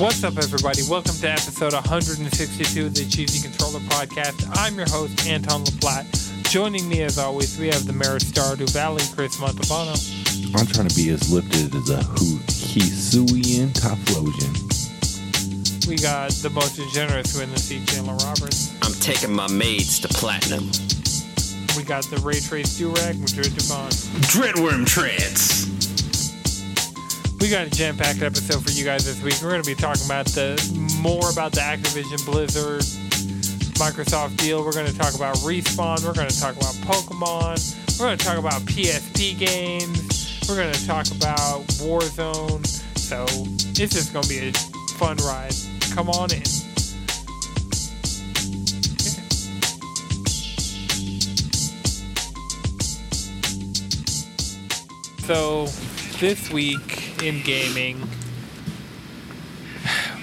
What's up, everybody? Welcome to episode 162 of the Cheesy Controller Podcast. I'm your host, Anton LaPlatte. Joining me, as always, we have the Mayor Stardew Valley, Chris Montalbano. I'm trying to be as lifted as a Hisuian Typhlosion. We got the most generous win the seat, Chandler Roberts. I'm taking my maids to platinum. We got the Ray Trace Durag, Madrid Dubon. Dreadworm Trance. We got a jam-packed episode for you guys this week. We're going to be talking about the more about the Activision Blizzard Microsoft deal. We're going to talk about Respawn. We're going to talk about Pokemon. We're going to talk about PSP games. We're going to talk about Warzone. So it's just going to be a fun ride. Come on in. So this week in gaming,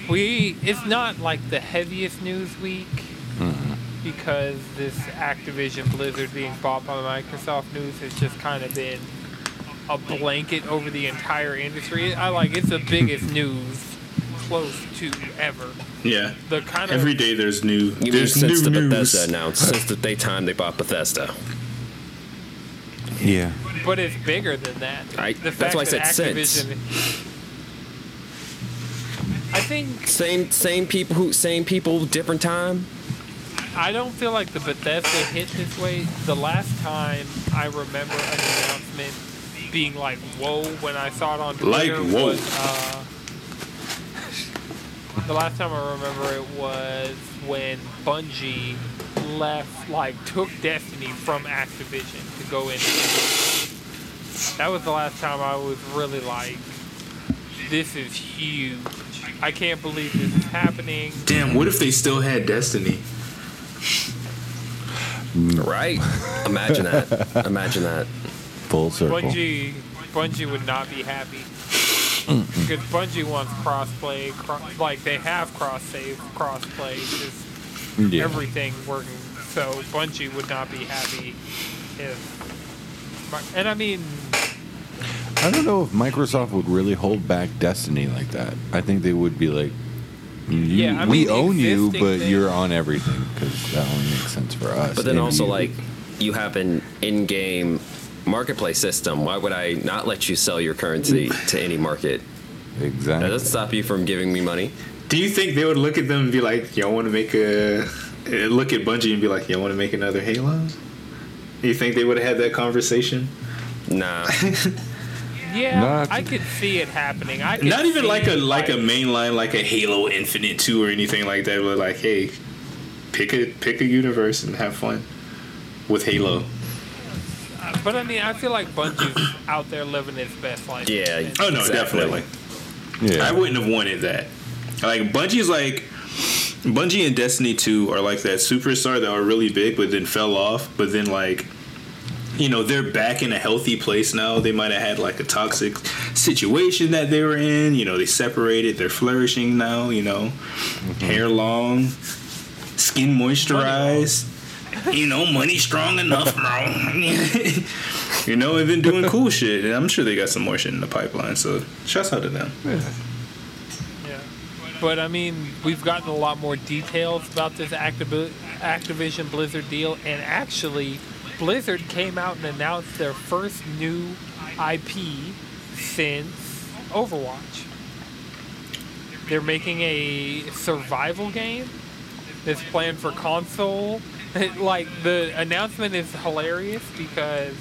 we it's not like the heaviest news week mm-hmm. because this Activision Blizzard being bought by Microsoft news has just kind of been a blanket over the entire industry. I like it's the biggest news close to ever. Yeah. The kind of Every day there's new. You mean since new the news. Bethesda announced, since the day time they bought Bethesda. Yeah. But it's bigger than that. I- the that's why I said Activision. I think Same same people who same people, different time. I don't feel like the Bethesda hit this way. The last time I remember an announcement being like, "Whoa!" when I saw it on Like, Twitter whoa. was uh, the last time I remember it was when Bungie left, like, took Destiny from Activision to go in. That was the last time I was really like, "This is huge." I can't believe this is happening. Damn, what if they still had Destiny? Right. Imagine that. Imagine that. Full circle. Bungie, Bungie would not be happy because Bungie wants crossplay. Cro- like they have cross save, crossplay, just Yeah. everything working. So Bungie would not be happy if. And I mean, I don't know if Microsoft would really hold back Destiny like that. I think they would be like, you, Yeah, I we mean, own you, but thing- you're on everything because that only makes sense for us. But then and also you. like you have an in-game marketplace system. Why would I not let you sell your currency to any market? Exactly. That doesn't stop you from giving me money. Do you think they would look at them and be like, "Y'all want to make a uh, look at Bungie and be like, y'all want to make another Halo?" Do you think they would have had that conversation? Nah. yeah, Not- I could see it happening. I Not even like a like a mainline like a Halo Infinite two or anything like that. But like, hey, pick a pick a universe and have fun with Halo. Uh, but I mean, I feel like Bungie's out there living its best life. Yeah. And- Oh no, Exactly. definitely. yeah. I wouldn't have wanted that. Like Bungie's like Bungie and Destiny 2 are like that superstar that are really big but then fell off, but then like you know, they're back in a healthy place now. They might have had like a toxic situation that they were in. You know, they separated. They're flourishing now. You know, mm-hmm. hair long, skin moisturized. You know, money strong enough, bro. you know, and then doing cool shit. And I'm sure they got some more shit in the pipeline. So, shouts out to them. Yeah. But I mean, we've gotten a lot more details about this Activ- Activision Blizzard deal, and actually, Blizzard came out and announced their first new IP since Overwatch. They're making a survival game that's planned for console. like the announcement is hilarious because,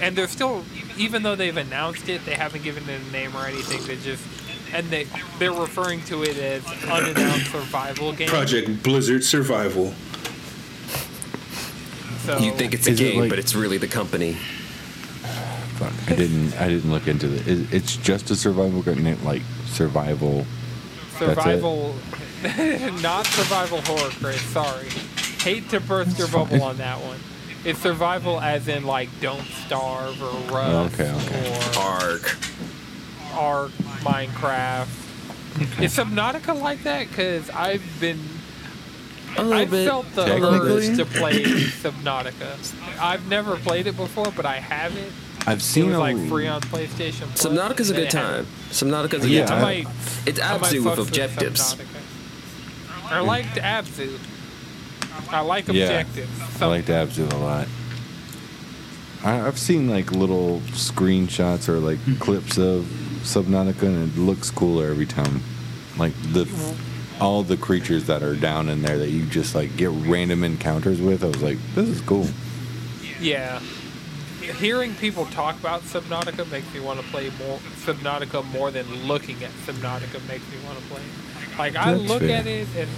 and they're still, even though they've announced it, they haven't given it a name or anything. They just, and they they're referring to it as unannounced survival game. Project Blizzard Survival. So You think it's a Is it game, like- but it's really the company. Fuck, I didn't. I didn't look into it. It- It's just a survival game, like survival. Survival, not survival horror, Chris. Sorry, hate to burst your bubble on that one. It's survival as in like don't starve or rust oh, Okay, okay. or Arc. Ark, Minecraft. Is Subnautica like that? Because I've been. A little I've bit. felt the urge to play Subnautica. I've never played it before, but I have it. I've It seen was like free on PlayStation. Plus, Subnautica's a good it had- time. Subnautica's a Yeah, good I time. might. it's I might Abzu with objectives. Subnautica. I liked Abzu. I like objectives. Yeah. objectives. I like the Abzu a lot. I've seen like little screenshots or like hmm. clips of Subnautica, and it looks cooler every time. Like the all the creatures that are down in there that you just like get random encounters with. I was like, this is cool. Yeah. Hearing people talk about Subnautica makes me want to play more Subnautica more than looking at Subnautica makes me want to play. it. Like I That's look fair. at it and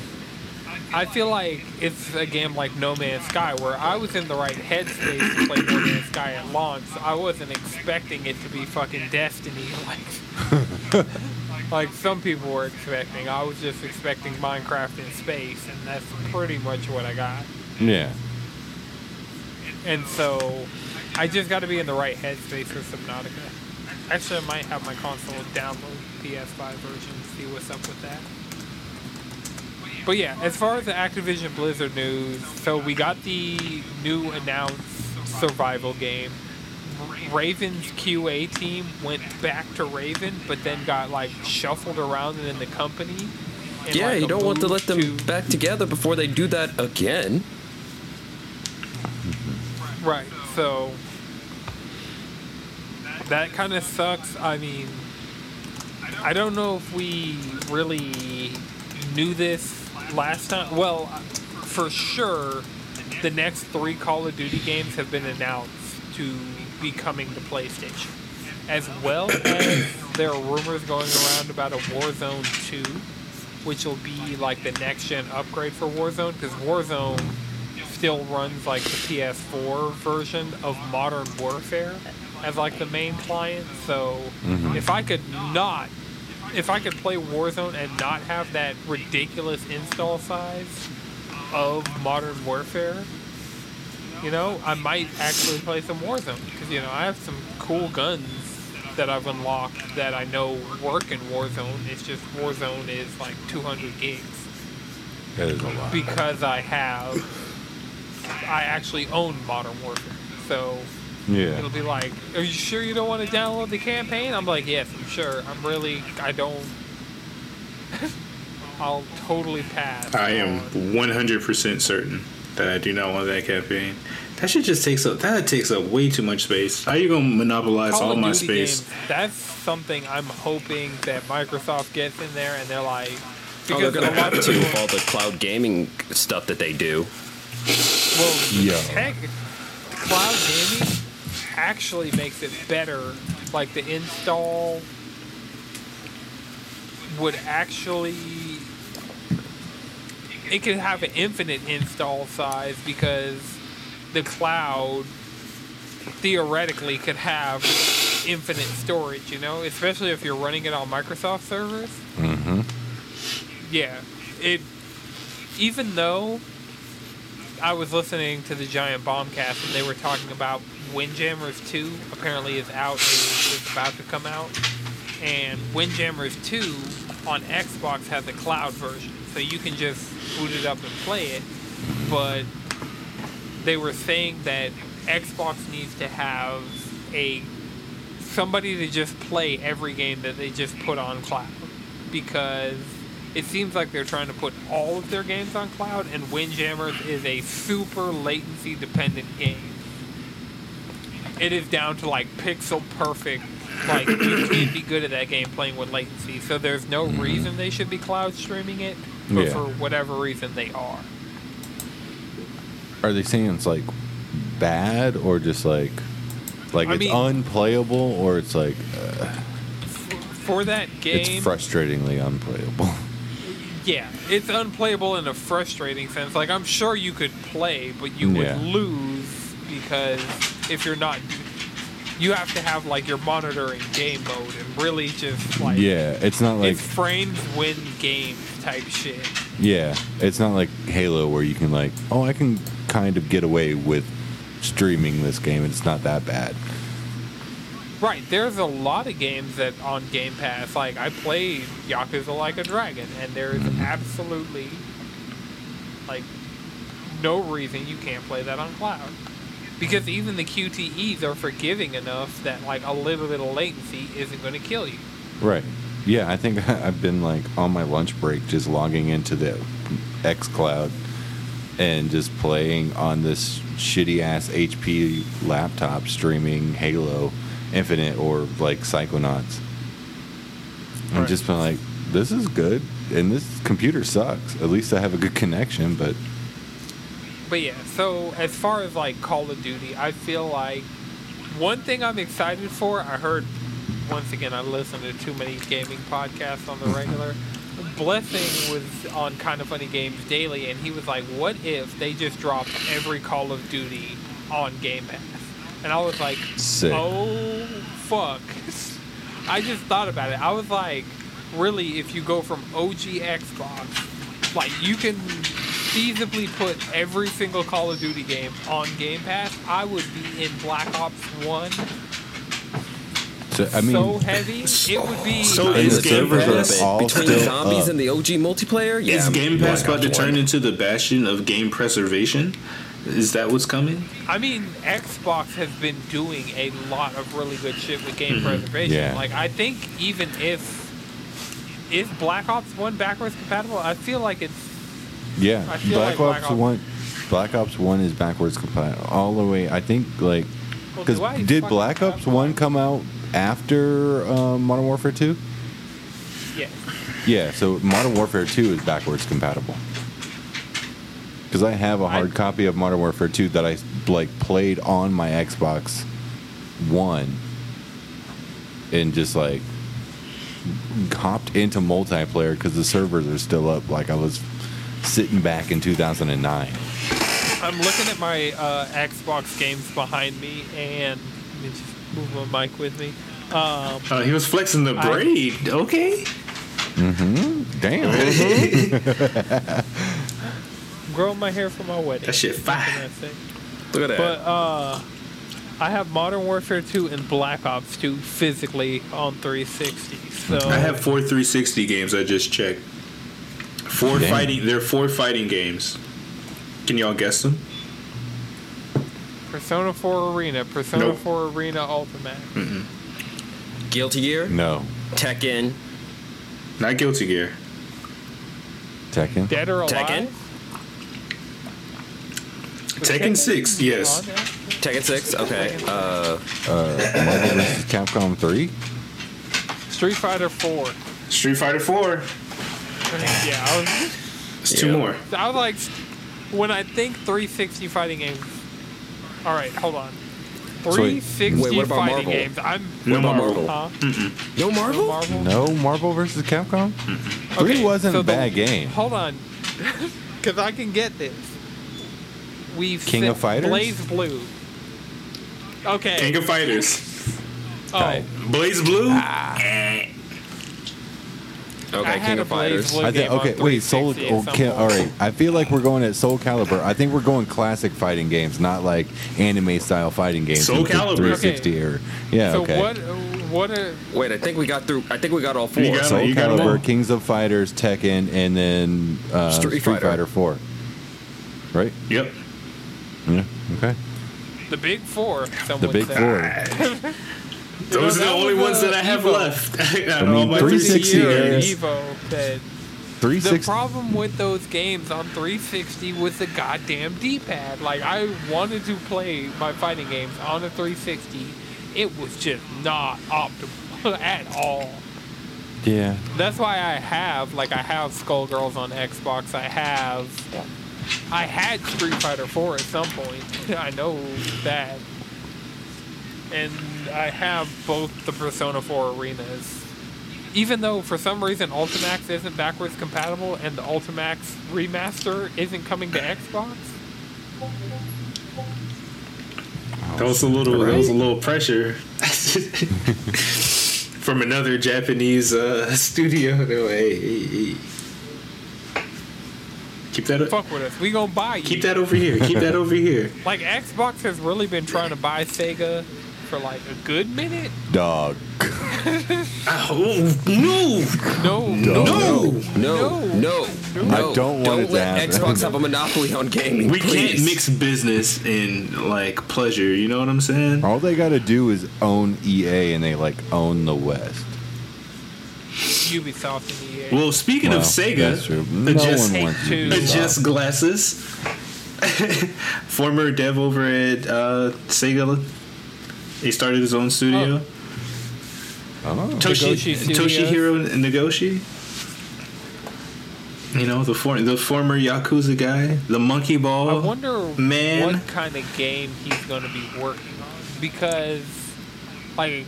I feel like it's a game like No Man's Sky where I was in the right headspace to play No Man's Sky at launch. I wasn't expecting it to be fucking Destiny like like some people were expecting. I was just expecting Minecraft in space and that's pretty much what I got. Yeah. And so I just got to be in the right headspace for Subnautica. Actually, I might have my console download PS5 version, see what's up with that. But yeah, as far as the Activision Blizzard news, so we got the new announced survival game. Raven's QA team went back to Raven, but then got like shuffled around in the company. in, Yeah, like, you don't want to let them to- back together before they do that again. Right. So that kind of sucks. I mean, I don't know if we really knew this last time. Well, for sure, the next three Call of Duty games have been announced to be coming to PlayStation. As well as there are rumors going around about a Warzone 2, which will be like the next gen upgrade for Warzone, because Warzone still runs like the PS4 version of Modern Warfare as like the main client. So mm-hmm. if I could not, if I could play Warzone and not have that ridiculous install size of Modern Warfare, you know, I might actually play some Warzone because you know I have some cool guns that I've unlocked that I know work in Warzone. It's just Warzone is like 200 gigs That is a lot. because I have I actually own Modern Warfare. So Yeah. it'll be like, "Are you sure you don't want to download the campaign?" I'm like, "Yes, I'm sure. I'm really I don't I'll totally pass." I am 100% certain that I do not want that campaign. That shit just takes up. That takes up way too much space. How you gonna monopolize Call all my space? games, that's something I'm hoping that Microsoft gets in there and they're like Oh, they're because gonna a lot have of to with all the cloud gaming stuff that they do. Well, Yeah. heck, cloud gaming actually makes it better. Like the install would actually, it could have an infinite install size because the cloud theoretically could have infinite storage. You know, especially if you're running it on Microsoft servers. Mm-hmm. Yeah, it. Even though I was listening to the Giant Bombcast and they were talking about Windjammers 2 apparently is out is about to come out, and Windjammers 2 on Xbox has a cloud version, so you can just boot it up and play it. But they were saying that Xbox needs to have a somebody to just play every game that they just put on cloud because it seems like they're trying to put all of their games on cloud and Windjammers is a super latency dependent game. It is down to like pixel perfect. Like you can't be good at that game playing with latency, so there's no reason they should be cloud streaming it. But Yeah. for whatever reason, they are. Are they saying it's like bad or just like like I it's mean- unplayable or it's like uh, For that game, it's frustratingly unplayable? Yeah, it's unplayable in a frustrating sense. Like I'm sure you could play, but you would lose because if you're not, you have to have like your monitoring game mode and really just like yeah, it's not like it's frames win game type shit. Yeah, it's not like Halo where you can like oh I can kind of get away with streaming this game and it's not that bad. Right, there's a lot of games that on Game Pass, like I played Yakuza Like a Dragon, and there's mm-hmm. absolutely like no reason you can't play that on cloud. because even the QTEs are forgiving enough that like a little bit of latency isn't going to kill you. Right. Yeah, I think I've been like on my lunch break just logging into the X Cloud and just playing on this shitty ass HP laptop streaming Halo Infinite or like Psychonauts. I'm Right. just been like, this is good, and this computer sucks. At least I have a good connection, but But yeah, so as far as like Call of Duty, I feel like one thing I'm excited for, I heard once again I listen to too many gaming podcasts on the regular. Blessing was on Kind of Funny Games Daily, and he was like, "What if they just dropped every Call of Duty on Game Pass?" And I was like, Sick. "Oh fuck!" I just thought about it. I was like, "Really? If you go from OG Xbox, like you can feasibly put every single Call of Duty game on Game Pass, I would be in Black Ops One so, I mean, so heavy. It would be So And is the Game Pass all between still zombies up. and the OG multiplayer. Yeah, is I'm- Game Pass about to turn into the bastion of game preservation? Is that what's coming? I mean, Xbox has been doing a lot of really good shit with game mm-hmm. preservation. Yeah. Like, I think even if is Black Ops One backwards compatible, I feel like it's Yeah, I feel Black like Ops Black Ops- One. Black Ops One is backwards compatible all the way. I think like because do I did Black Ops One come out after uh, Modern Warfare Two? Yeah. Yeah, so Modern Warfare Two is backwards compatible. Because I have a hard I- copy of Modern Warfare Two that I like played on my Xbox One, and just like hopped into multiplayer because the servers are still up. Like I was sitting back in 2009. I'm looking at my uh, Xbox games behind me, and let me just move my mic with me. Um, Uh, he was flexing the I- braid. Okay. Mhm. Damn. growing my hair for my wedding. That shit fire. can I say? Look at that. But uh, I have Modern Warfare 2 and Black Ops 2 physically on 360. So I have four 360 games. I just checked. Four Damn. fighting. They're four fighting games. Can y'all guess them? Persona 4 Arena, Persona Nope. 4 Arena Ultimate. Guilty Gear, no. Tekken, Not Guilty Gear. Tekken. Dead or Alive? Tekken? Was Tekken 6, yes. on? Tekken 6. Okay. Uh, Uh, Marvel vs. Capcom 3. Street Fighter 4. Street Fighter 4. yeah, I was, It's two Yeah. more. I was like, when I think 360 fighting games. All right, hold on. wait, 360 wait, what about fighting Marvel? games. I'm No about Marvel. Marvel? huh? no Marvel? No Marvel. No Marvel vs. Capcom. Three Okay, wasn't so a the- bad game. Hold on, because I can get this. We've King of Fighters? BlazBlue. Okay. King of Fighters. oh, BlazBlue. Ah. Okay, I had King of Fighters. I think okay. Wait, Soul. 360 at Okay, all right. I feel like we're going at Soul Calibur. I think we're going classic fighting games, not like anime style fighting games. Soul Calibur. 360 or yeah. So okay. what? What? Are, Wait, I think we got through. I think we got all four. You got Soul You got 'em all. Calibur, Kings of Fighters, Tekken, and then uh, Street Street, Fighter. Fighter 4. Right? Yep. Yeah. Okay. the big four. The big say. four. Those are the only ones that I have Evo. left. I I mean, What's 360 the year era. Evo said. The problem with those games on 360 was the goddamn D-pad. Like I wanted to play my fighting games on a 360, it was just not optimal at all. Yeah. That's why I have like I have Skullgirls on Xbox. I have I had Street Fighter 4 at some point. I know that. And I have both the Persona 4 arenas. Even though for some reason Ultimax isn't backwards compatible and the Ultimax remaster isn't coming to Xbox. That was a little. That was a little pressure from another Japanese uh, studio. Were, hey, hey, hey. Keep that. Fuck with us. We gonna buy you. Keep that over here. Keep that over here. Like Xbox has really been trying to buy Sega for like a good minute. Dog. Oh, no, No, No. No, No. no, no. I don't want it to let happen. Xbox have a monopoly on gaming. we please. can't mix business and like pleasure. You know what I'm saying? All they got to do is own EA, and they like own the West. Ubisoft and EA. Well, speaking Well, of Sega, that's. No adjust, one wants Take-Two. Ubisoft. adjust glasses. Former dev over at uh, Sega, he started his own studio. Oh. Toshi, Nagoshi Studios. Toshihiro Nagoshi. You know the for, the former Yakuza guy, the Monkey Ball. I wonder man. what kind of game he's going to be working on because, like,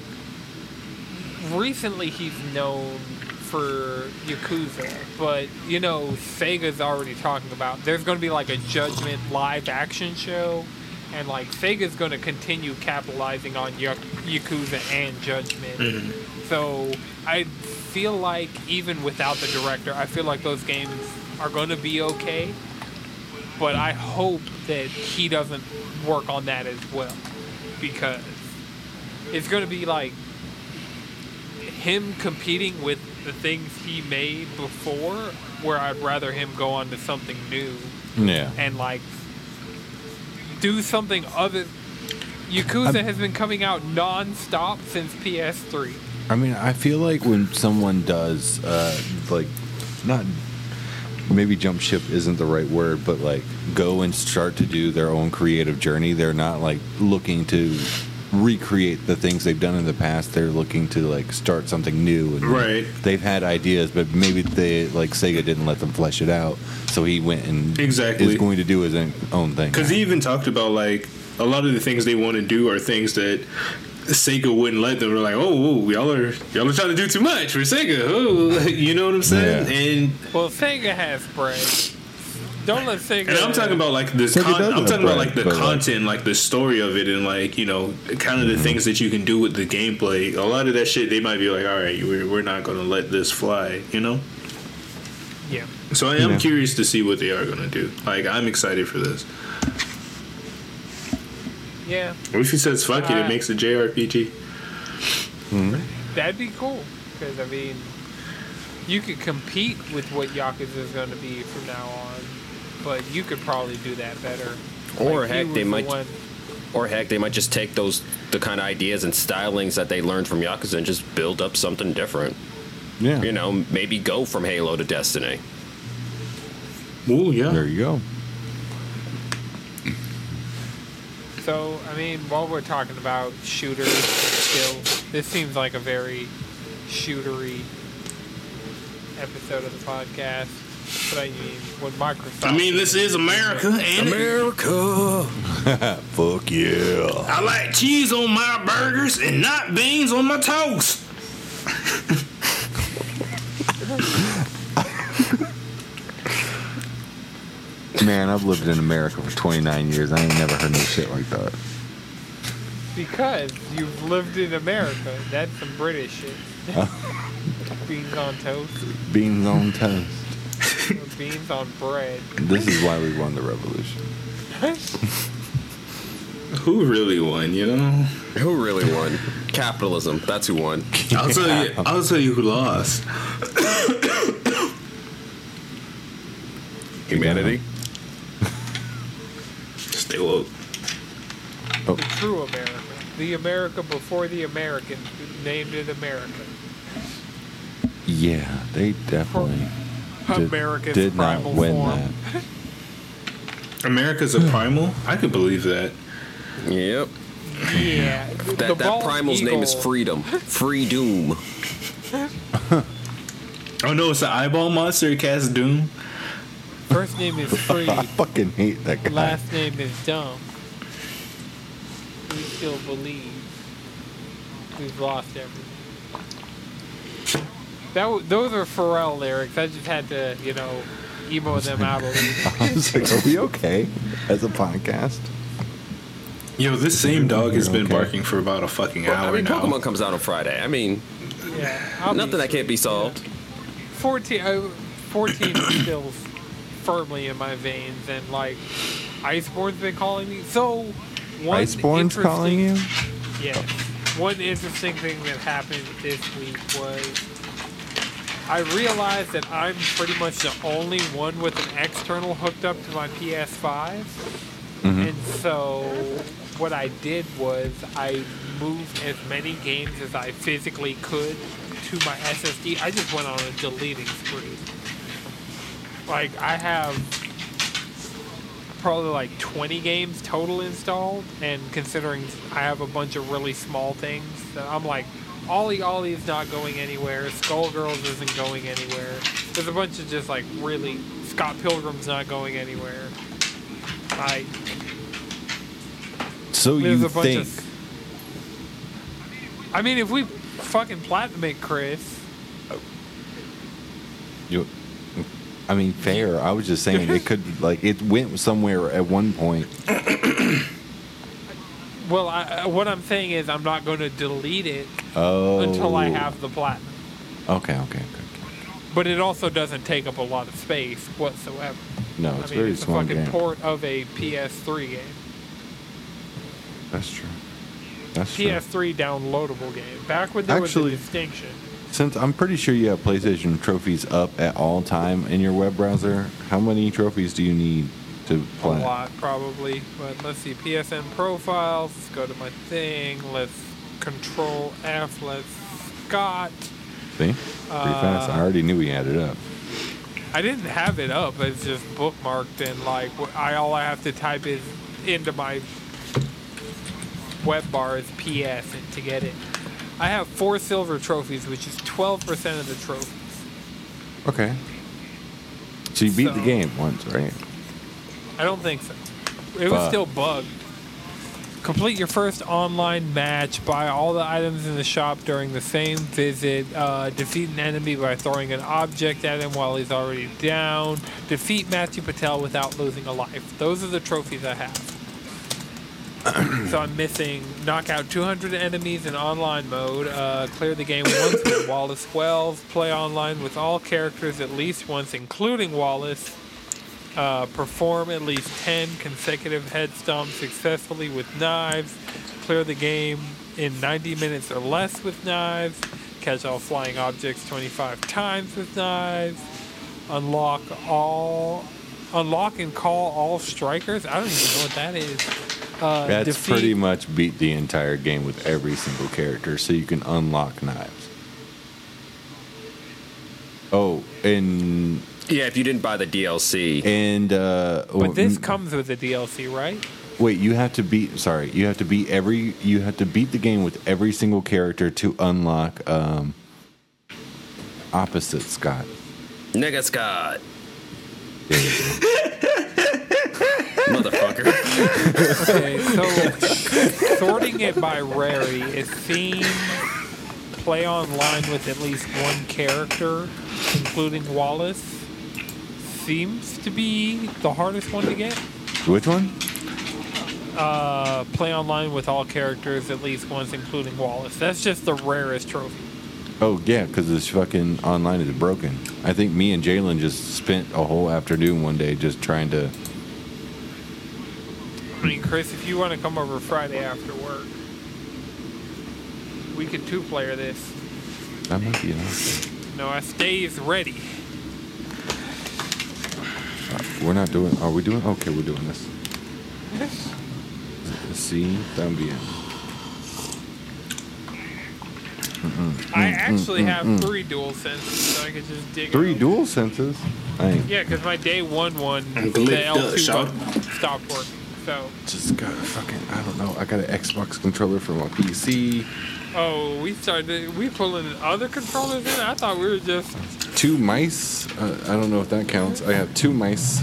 recently he's known for Yakuza, but you know Sega's already talking about there's going to be like a Judgment live action show, and like Sega's going to continue capitalizing on Ya- Yakuza and Judgment. Mm-hmm. So I feel like even without the director, I feel like those games are going to be okay but I hope that he doesn't work on that as well because it's going to be like him competing with the things he made before where I'd rather him go on to something new Yeah. and like do something other Yakuza has been coming out non-stop since PS3. I mean, I feel like when someone does, uh, like, not maybe jump ship isn't the right word, but like go and start to do their own creative journey. They're not like looking to recreate the things they've done in the past. They're looking to like start something new. And Right. They've had ideas, but maybe they like Sega didn't let them flesh it out. So he went and Exactly. is going to do his own thing. Because he even talked about like a lot of the things they want to do are things that Sega wouldn't let them. They're like, oh, y'all are y'all are trying to do too much for Sega. Oh, you know what I'm saying? Yeah. And Well, Sega has bread. Don't let Sega. and I'm talking about like this. Con- I'm talking about bread, like the content, like the story of it, and like you know, kind of the things that you can do with the gameplay. A lot of that shit, they might be like, all right, we're we're not going to let this fly. You know. Yeah. So I am Yeah. curious to see what they are going to do. Like I'm excited for this. Yeah. What if he says fuck it? It Uh, makes a JRPG. That'd be cool. Because, I mean, you could compete with what Yakuza is going to be from now on. But you could probably do that better. Or Like, heck, they the might- one- Or heck, they might just take those the kind of ideas and stylings that they learned from Yakuza and just build up something different. yeah. You know, maybe go from Halo to Destiny. Oh yeah. There you go. So, I mean, while we're talking about shooters still, this seems like a very shootery episode of the podcast. But I mean, Microsoft. I mean, this is America, and America. Fuck yeah. I like cheese on my burgers and not beans on my toast. Man, I've lived in America for 29 years. I ain't never heard no shit like that. Because you've lived in America. That's some British shit. beans on toast, Beans on toast. Or beans on bread. This is why we won the revolution. Who really won? You know, Who really won? Capitalism. That's who won. I'll tell you. I'll tell you who lost. Humanity. Stay woke. The true America. The America before the Americans named it America. Yeah, they definitely did, America's did not primal win form. that. America's a primal. I could believe that. Yep. Yeah. That, that bald primal's name is eagle- Freedom. Free Doom. Oh no, it's an eyeball monster. It casts doom. First name is Free. I fucking hate that guy. Last name is Dumb. We still believe we've lost everything. That those are Pharrell lyrics. I just had to, you know, emo them out a little. I was like, are we okay as a podcast? Yo, this same dog has been Okay. barking for about a fucking Well, hour I mean, now. Pokemon comes out on Friday. I mean, Yeah, nothing that can't be solved. 14, uh, 14 is still firmly in my veins, and like Iceborne's been calling me. So one Iceborne's calling you? Yeah. One interesting thing that happened this week was I realized that I'm pretty much the only one with an external hooked up to my PS5. Mm-hmm. And so what I did was I moved as many games as I physically could to my SSD. I just went on a deleting spree. Like I have probably like 20 games total installed, and considering I have a bunch of really small things, that I'm like, OlliOlli's not going anywhere, Skullgirls isn't going anywhere. There's a bunch of just like really Scott Pilgrim's not going anywhere. I So you think? of. I mean, if we fucking platinum it, Chris. You, I mean, fair. I was just saying it could like it went somewhere at one point. Well, I, I- what I'm saying is I'm not going to delete it Oh, until I oh. have the platinum. Okay, okay, okay. But it also doesn't take up a lot of space whatsoever. No, I it's mean, very it's a small fucking game. port of a PS3 game. That's true. That's true. PS3 downloadable game. Back when there Actually- was a distinction. Since I'm pretty sure you have PlayStation trophies up at all time in your web browser, how many trophies do you need to play? A lot, probably. But let's see. PSN profiles. Let's go to my thing. Let's control F. Let's Scott. See, pretty uh, fast. I already knew he had it up. I didn't have it up. It's just bookmarked and like I all I have to type is into my web bar is PS and to get it. I have four silver trophies, which is 12% of the trophies. Okay. So you beat the game once, right? I don't think so. It was still bugged. Complete your first online match. Buy all the items in the shop during the same visit. Uh, defeat an enemy by throwing an object at him while he's already down. Defeat Matthew Patel without losing a life. Those are the trophies I have. so I'm missing knock out 200 enemies in online mode. Uh, clear the game once with Wallace Wells. Play online with all characters at least once, including Wallace uh, perform at least 10 consecutive head stomps successfully with knives, clear the game in 90 minutes or less with knives, catch all flying objects 25 times with knives, unlock all unlock and call all strikers. I don't even know what that is. Uh, That's defeat- pretty much beat the entire game with every single character, so you can unlock knives. Oh, and Yeah, if you didn't buy the DLC, and uh, But this mm, comes with the DLC, right? wait, you have to beat. Sorry, you have to beat every. You have to beat the game with every single character to unlock um, opposite Scott. nigga Scott, There you go. motherfucker. Okay, so sorting it by rarity, it seems play online with at least one character, including Wallace, seems to be the hardest one to get. Which one? Uh, play online with all characters at least once, including Wallace. That's just the rarest trophy. Oh yeah, because this fucking online is broken. I think me and Jalen just spent a whole afternoon one day just trying to. I mean, Chris, if you want to come over Friday after work, we could two-player this. That might be enough. No, I stays ready. We're not doing. Are we doing? Okay, we're doing this. See, también. I actually have three dual senses, so I could just dig. Three out. dual senses. I ain't Yeah, because my day one one, the Glitched up, L2 shot. button stopped working. So, just got a fucking. I don't know. I got an Xbox controller for my PC. oh, we started. We pulling other controllers in. I thought we were just. Two mice. Uh, I don't know if that counts. I have two mice.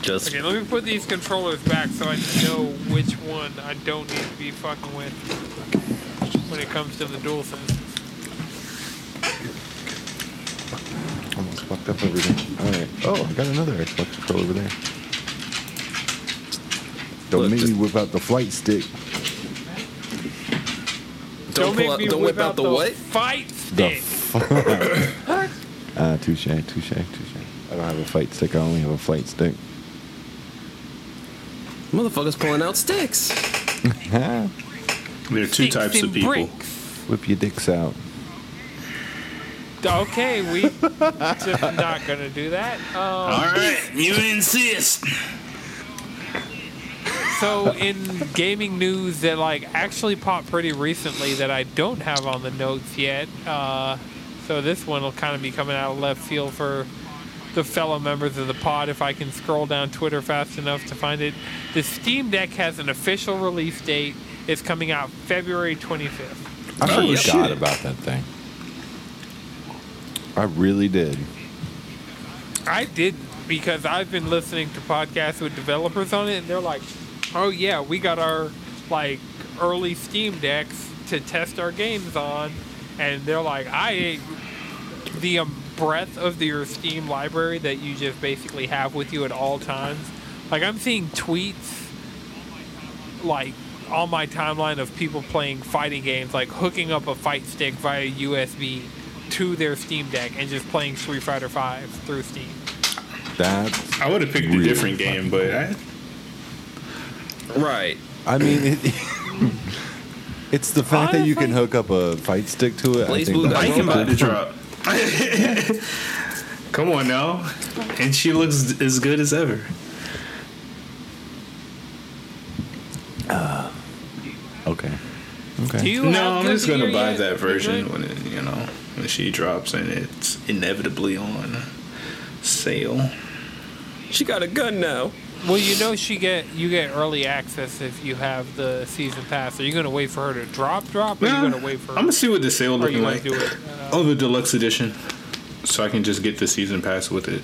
Just Okay, let me put these controllers back so I know which one I don't need to be fucking with when it comes to the dual senses. Almost fucked up everything. All right. Oh, I got another Xbox controller over there. Don't Look, make me just- whip out the flight stick. don't, make pull out, me don't whip out the, what? Fight The stick. fuck. Ah, touche, touche, touche. I don't have a fight stick. I only have a flight stick. Motherfuckers pulling out sticks. There are two Sticks types of people. bricks. Whip your dicks out. Okay, we just not gonna do that. Um, All right, you insist. So in gaming news that like actually popped pretty recently that I don't have on the notes yet. Uh, so this one will kind of be coming out of left field for the fellow members of the pod if I can scroll down Twitter fast enough to find it. The Steam Deck has an official release date. It's coming out February 25th. I Oh, forgot shit. about that thing. I really did. I did because I've been listening to podcasts with developers on it, and they're like, "Oh yeah, we got our like early Steam decks to test our games on," and they're like, "I the um, breadth of your Steam library that you just basically have with you at all times. Like I'm seeing tweets like on my timeline of people playing fighting games, like hooking up a fight stick via USB to their Steam Deck and just playing Street Fighter Five through Steam. That I would have picked a different game, but I, Right. I mean, it, it's the fact that you can hook up a fight stick to it. I Blaze think Blue that's got Mike about to robot. drop. Come on now, and she looks as good as ever. Uh, okay. Okay. Do you No, have I'm good just gonna gear buy yet, that version Nick? when it, you know, when she drops and it's inevitably on sale. She got a gun now. Well, you know she get you get early access if you have the season pass. Are you gonna wait for her to drop drop, or are you gonna wait for? Her, I'm gonna see what the sale looking like. do it? Uh, Oh, the deluxe edition, so I can just get the season pass with it.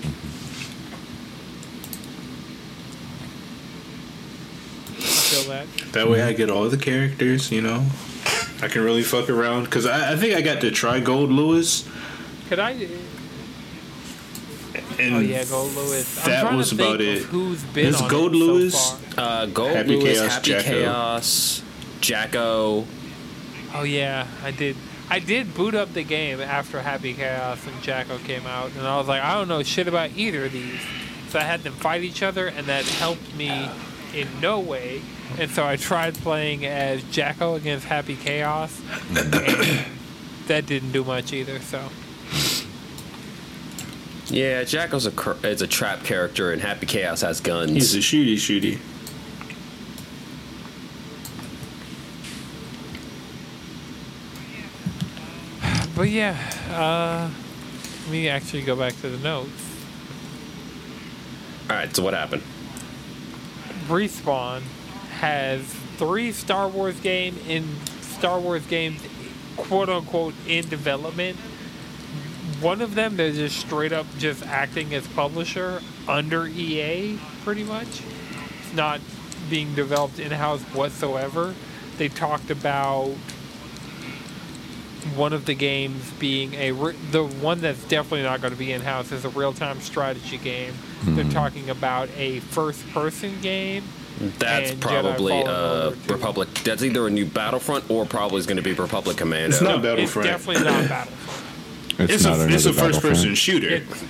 that. That way, I get all the characters. You know, I can really fuck around because I, I think I got to try Goldlewis. Could I? And Oh yeah, Goldlewis. I'm that trying was to think about of it. Who's been There's on Gold it so far. Uh, Gold Happy Lewis, Chaos, Happy Jack-O. Chaos, Jack-O. Oh yeah, I did. I did boot up the game after Happy Chaos and Jack-O came out, and I was like, I don't know shit about either of these. So I had them fight each other, and that helped me in no way. And so I tried playing as Jack-O against Happy Chaos, and that didn't do much either. So Yeah, Jack-O's a cr- is a trap character, and Happy Chaos has guns. He's a shooty shooty. But yeah, uh, let me actually go back to the notes. All right, so what happened? Respawn has three Star Wars game in Star Wars games, quote unquote, in development. One of them they're just straight up just acting as publisher under EA, pretty much. It's not being developed in house whatsoever. They talked about one of the games being a re- the one that's definitely not going to be in house is a real time strategy game. They're talking about a first person game. That's probably Fallen uh, Republic. That's either a new Battlefront or probably is going to be Republic Commando. It's not It's Battlefront. definitely not Battlefront. It's, not a it's a first person shooter. It's,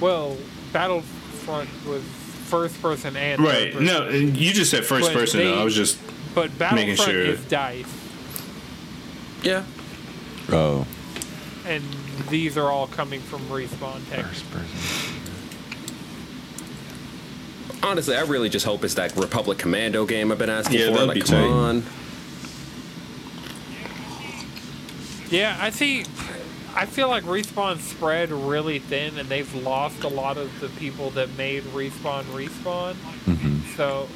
well, Battlefront was first person and third Right. person. No, you just said first But person. they- though. I was just but Battlefront sure. is Dice, Yeah. Oh. and these are all coming from Respawn Tech. First person. Honestly, I really just hope it's that Republic Commando game I've been asking Yeah, for. that'd Like, be come tight. on. Yeah, I see. I feel like Respawn spread really thin, and they've lost a lot of the people that made Respawn Respawn. Mm-hmm. So,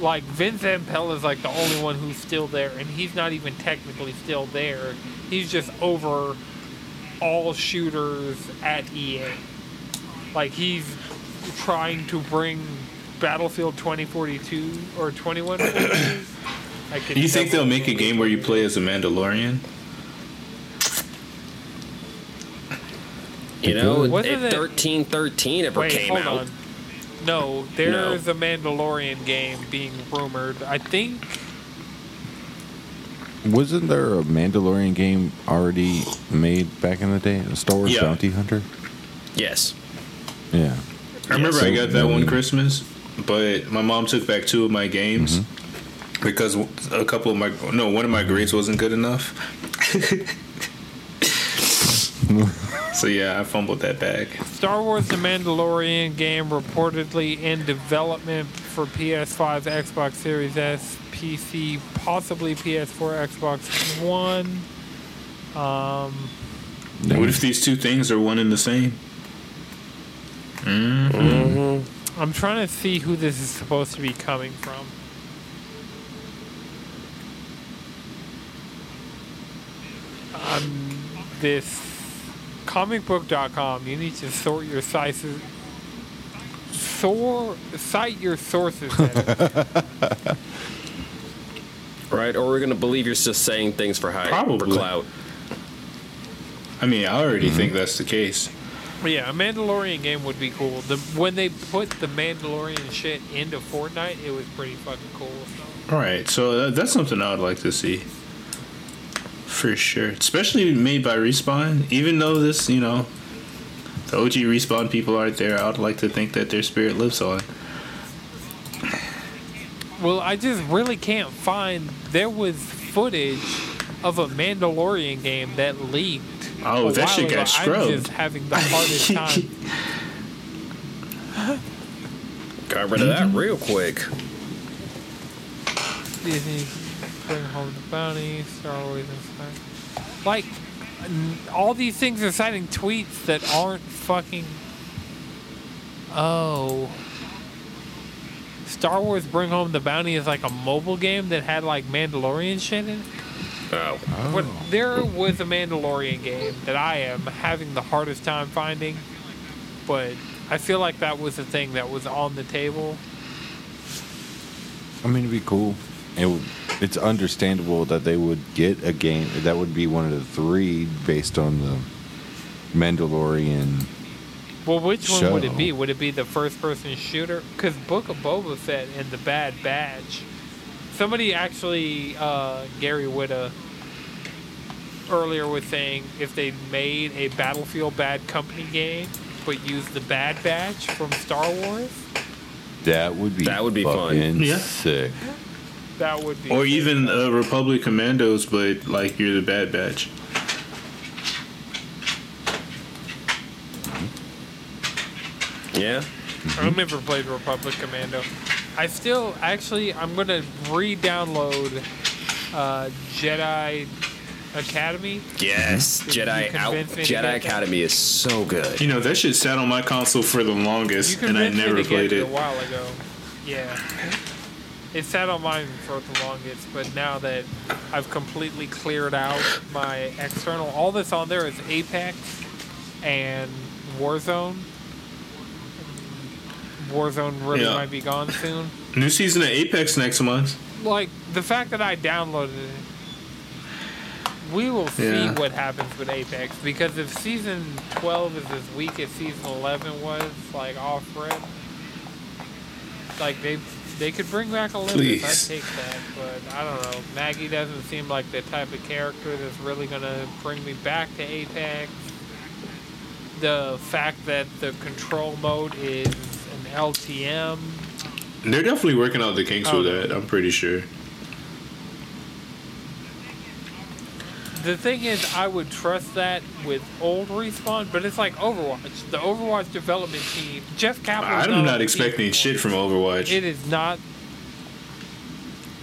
like Vince Zampella is like the only one who's still there, and he's not even technically still there. He's just over all shooters at EA. Like he's trying to bring Battlefield 2042 or 2142. I could You think they'll make a game where you play as a Mandalorian? You know, Good. Wasn't if it- 1313 ever Wait, came hold out. on. No, there's a Mandalorian game being rumored. I think Wasn't there a Mandalorian game already made back in the day? A Star Wars Yeah. Bounty Hunter? Yes. Yeah. I remember I got that one Christmas. but my mom took back two of my games mm-hmm. because a couple of my no one of my grades wasn't good enough. so yeah, I fumbled that bag. Star Wars The Mandalorian game reportedly in development for PS5, Xbox Series S, PC, possibly PS4, Xbox One. Um, What if these two things are one and the same? I'm trying to see who this is supposed to be coming from. Um, this comicbook.com, you need to sort your sizes. Sor, cite your sources. Right? Or we're gonna believe you're just saying things for hype, for Probably. clout. I mean, I already think mm-hmm. that's the case. Yeah, a Mandalorian game would be cool. The when they put the Mandalorian shit into Fortnite, it was pretty fucking cool. So. All right, so uh, that's something I would like to see. For sure. Especially made by Respawn. Even though this, you know, the OG Respawn people aren't there, I would like to think that their spirit lives on. Well, I just really can't find. There was footage of a Mandalorian game that leaked. Oh, a that while shit ago. got I'm scrubbed. just having the hardest time. Got rid of that real quick. Disney bring home the bounty, Star Wars, and stuff. Like, n- all these things are citing tweets that aren't fucking. Oh. Star Wars Bring Home the Bounty is like a mobile game that had like Mandalorian shit in it. Oh. But there was a Mandalorian game that I am having the hardest time finding, but I feel like that was a thing that was on the table. I mean, it'd be cool. It would, it's understandable that they would get a game that would be one of the three based on the Mandalorian. Well, which one would it be? Would it be the first person shooter? Because Book of Boba Fett and the Bad Batch. Somebody actually, uh, Gary Whitta, earlier was saying if they made a Battlefield Bad Company game, but used the Bad Batch from Star Wars, That would be That would be fun. fucking Yeah. Sick. that would be. Or even uh, Republic Commandos, but like you're the Bad Batch. Yeah. I've never played Republic Commando. I still actually I'm gonna re-download uh, Jedi Academy. Yes. Jedi out. convince me to get Jedi? Academy is so good. You know, that shit sat on my console for the longest, and I never me to played get it it. a while ago. Yeah. It sat on mine for the longest, but now that I've completely cleared out my external, all that's on there is Apex and Warzone. Warzone really Yeah. might be gone soon. New season of Apex next month. like the fact that I downloaded it, we will see Yeah. what happens with Apex because if season 12 is as weak as season 11 was, like off red, like they they could bring back Olympus. Please. I'd take that, but I don't know. Maggie doesn't seem like the type of character that's really gonna bring me back to Apex. The fact that the control mode is an LTM They're definitely working out the kinks with oh. that. I'm pretty sure. The thing is, I would trust that with old respawn, but it's like Overwatch. The Overwatch development team, Jeff Kaplan. I'm not expecting shit from Overwatch. It is not.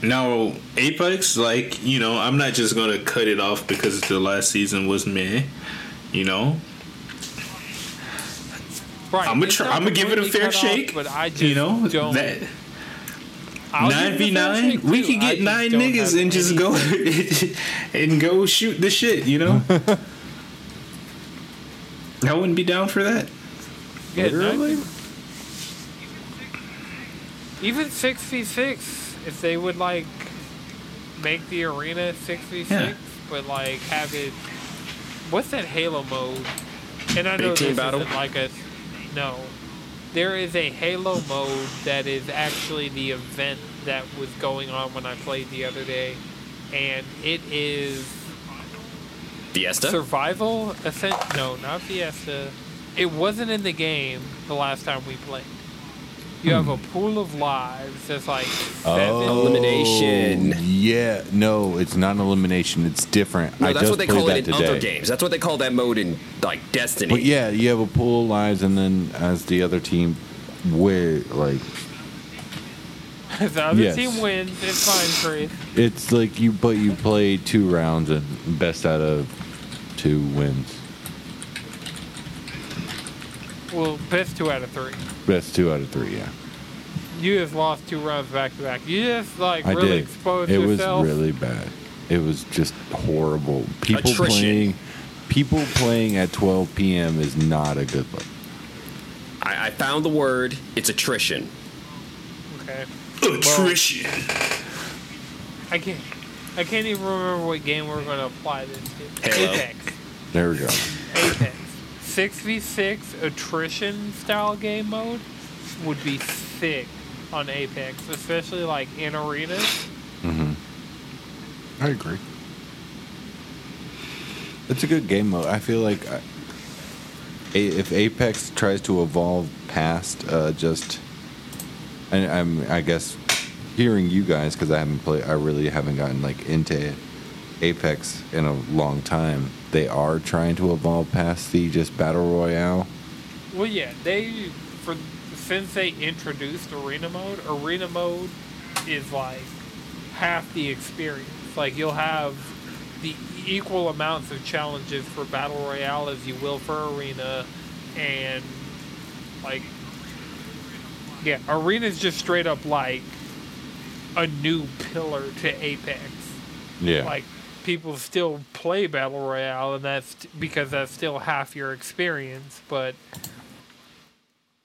Now, Apex, like, you know, I'm not just going to cut it off because the last season was meh. You know? Right. I'm gonna try, I'm gonna give it a fair cut off, shake. but I just you know don't. that nine it a v fair nine. We could get just nine niggas and just go and go shoot the shit. You know, I wouldn't be down for that. Yeah, Literally? Even six v six, if they would like make the arena six v Yeah. six, but like have it. What's that Halo mode? And I know team this battle? isn't like a no. There is a Halo mode that is actually the event that was going on when I played the other day, and it is Fiesta. survival. Ascent? No, not Fiesta. It wasn't in the game the last time we played. You have a pool of lives. That's like Oh. Elimination. Yeah, no, it's not an elimination. It's different. No, I that's just what they call it in today. other games. That's what they call that mode in like Destiny. But yeah, you have a pool of lives, and then as the other team, where like If the other Yes. team wins, it's fine, Chris. it's like you, but you play two rounds, and best out of two wins. Well, best two out of three. Best two out of three. Yeah, You just lost two rounds back to back. You just like I really did. exposed it yourself. was really bad. It was just horrible. People Attrition. playing, people playing at 12 p.m. is not a good look. I, I found the word. It's attrition. okay. Attrition. I can't. I can't even remember what game we're going to apply this to. Halo. Apex. There we go. Apex. Six v six attrition style game mode would be sick on Apex, especially like in arenas. I agree. It's a good game mode. I feel like I, A- if Apex tries to evolve past uh, just, and I'm I guess hearing you guys because I haven't played, I really haven't gotten like into Apex in a long time. They are trying to evolve past the just battle royale. Well, yeah, they for since they introduced arena mode, arena mode is like half the experience. Like you'll have the equal amounts of challenges for battle royale as you will for arena, and like yeah, arena is just straight up like a new pillar to Apex Yeah. like people still play battle royale and that's because that's still half your experience but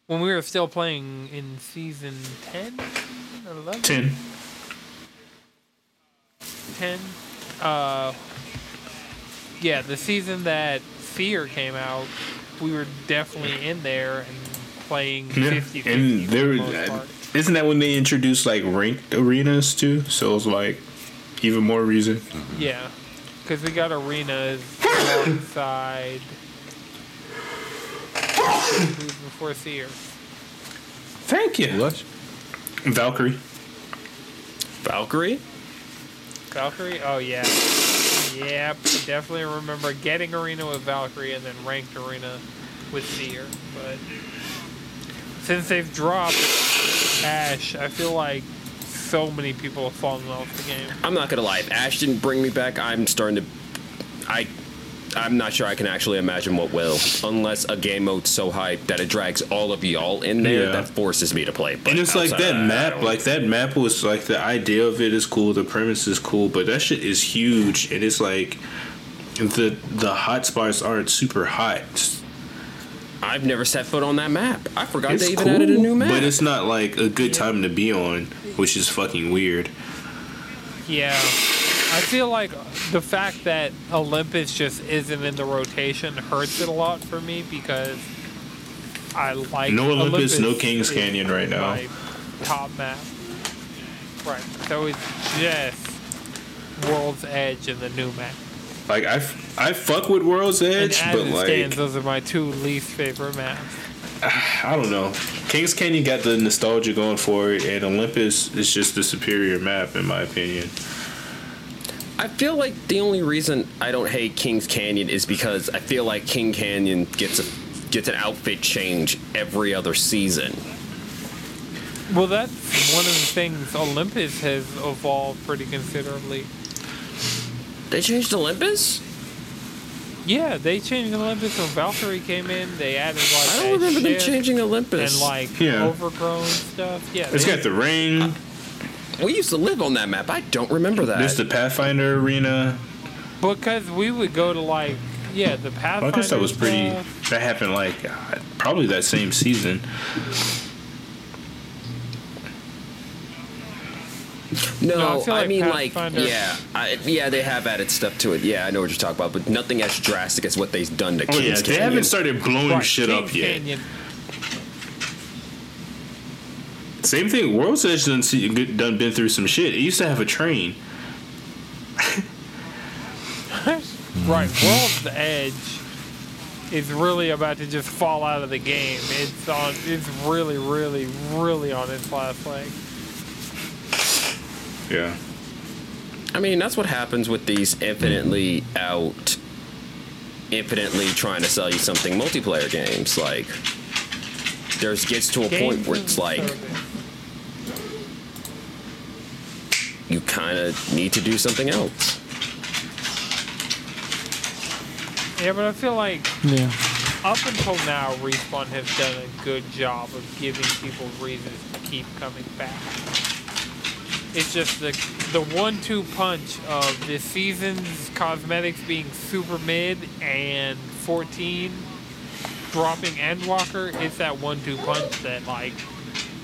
when we were still playing in season 10 11 Ten. 10 uh yeah the season that Seer came out we were definitely in there and playing Yeah. 50 And there, the part. isn't that when they introduced like ranked arenas too? So it was like even more reason. Yeah, because we got arenas alongside who's before Seer. Thank you. Blush? Valkyrie. Valkyrie. Valkyrie? Oh yeah. Yep, definitely remember getting arena with Valkyrie and then ranked arena with Seer. But since they've dropped Ash, I feel like so many people have fallen off the game. I'm not gonna lie. If Ash didn't bring me back, I'm starting to. I. I'm not sure I can actually imagine what will, unless a game mode's so hyped that it drags all of y'all in there Yeah. that forces me to play. But And it's like that I map, don't- like that map was like the idea of it is cool, the premise is cool, but that shit is huge, and it's like the the hot spots aren't super hot. I've never set foot on that map. I forgot It's they even cool, added a new map. but it's not like a good time to be on, which is fucking weird. Yeah. I feel like the fact that Olympus just isn't in the rotation hurts it a lot for me because I like No Olympus, no Kings Canyon right now. My top map. Right. So it's just World's Edge and the new map. Like I, f- I fuck with World's And Edge, as but it like stands, those are my two least favorite maps. I don't know. Kings Canyon got the nostalgia going for it, and Olympus is just the superior map in my opinion. I feel like the only reason I don't hate Kings Canyon is because I feel like King Canyon gets a gets an outfit change every other season. Well, that's one of the things Olympus has evolved pretty considerably. They changed Olympus? Yeah, they changed Olympus when Valkyrie came in. They added like I don't remember them changing Olympus. and like Yeah. overgrown stuff. Yeah, It's they- got the ring. we used to live on that map. I don't remember that. There's the Pathfinder arena. because we would go to like yeah the Well, Pathfinder. I guess that was pretty. stuff. That happened like uh, probably that same season. No, No, I I, feel like mean like Pathfinder- yeah, I, yeah, they have added stuff to it. Yeah, I know what you're talking about, but nothing as drastic as what they've done to Oh Kings yeah, they haven't started blowing Right, shit King up yet. Same thing. World's Edge done, see, done been through some shit. It used to have a train. right, World's Edge is really about to just fall out of the game. It's on. It's really, really, really on its last leg. Yeah. I mean, that's what happens with these infinitely out, infinitely trying to sell you something multiplayer games. Like, there's gets to a point where it's like you kind of need to do something else. Yeah, but I feel like Yeah. up until now, Respawn has done a good job of giving people reasons to keep coming back. It's just the the one-two punch of this season's cosmetics being super mid and 14 dropping Endwalker. It's that one-two punch that like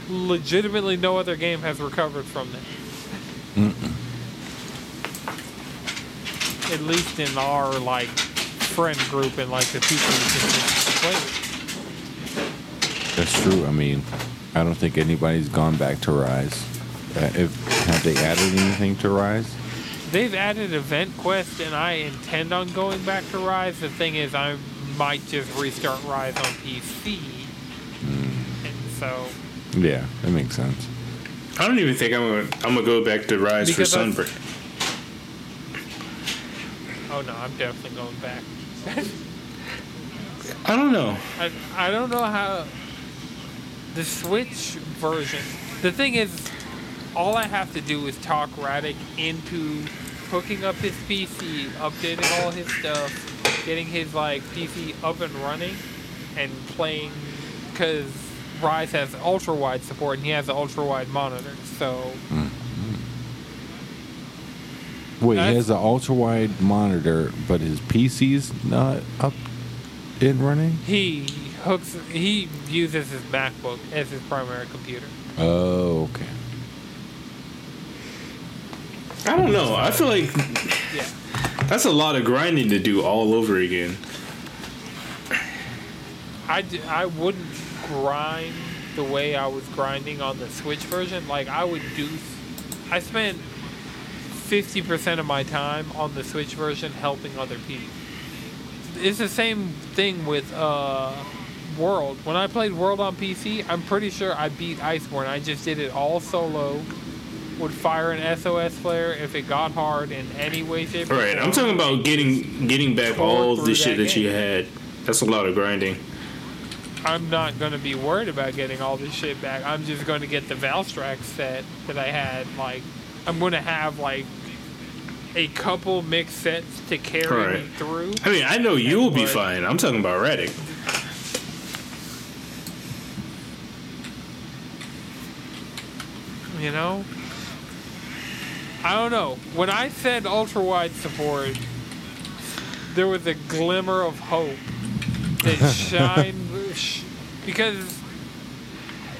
legitimately no other game has recovered from that. At least in our like friend group and like the people who play. That's true. I mean, I don't think anybody's gone back to Rise. Uh, if have they added anything to Rise? They've added event quest, and I intend on going back to Rise. The thing is, I might just restart Rise on PC, and so Yeah, that makes sense. I don't even think I'm gonna I'm gonna go back to Rise Because for I've- Sunbreak. oh no, I'm definitely going back. I don't know. I I don't know how the Switch version. The thing is, all I have to do is talk Radic into hooking up his PC, updating all his stuff, getting his like PC up and running, and playing. Because Rise has ultra wide support, and he has an ultra wide monitor, so mm-hmm. Wait, he has an ultra wide monitor, but his PC's not up and running. he hooks. He uses his MacBook as his primary computer. Oh, okay. I don't know. I feel like Yeah. that's a lot of grinding to do all over again. I, d- I wouldn't grind the way I was grinding on the Switch version. Like I would do, I spent fifty percent of my time on the Switch version helping other people. It's the same thing with uh, World. When I played World on PC, I'm pretty sure I beat Iceborne. I just did it all solo. Would fire an SOS flare if it got hard in any way, shape, or All right, I'm talking about getting getting back all the shit that that you had. That's a lot of grinding. I'm not to be worried about getting all this shit back. I'm just to get the Valstrax set that I had. Like, I'm to have, like, a couple mixed sets to carry me through. I mean, I know you'll be fine. I'm talking about Radic. You know? I don't know. When I said ultra wide support, there was a glimmer of hope that shined. because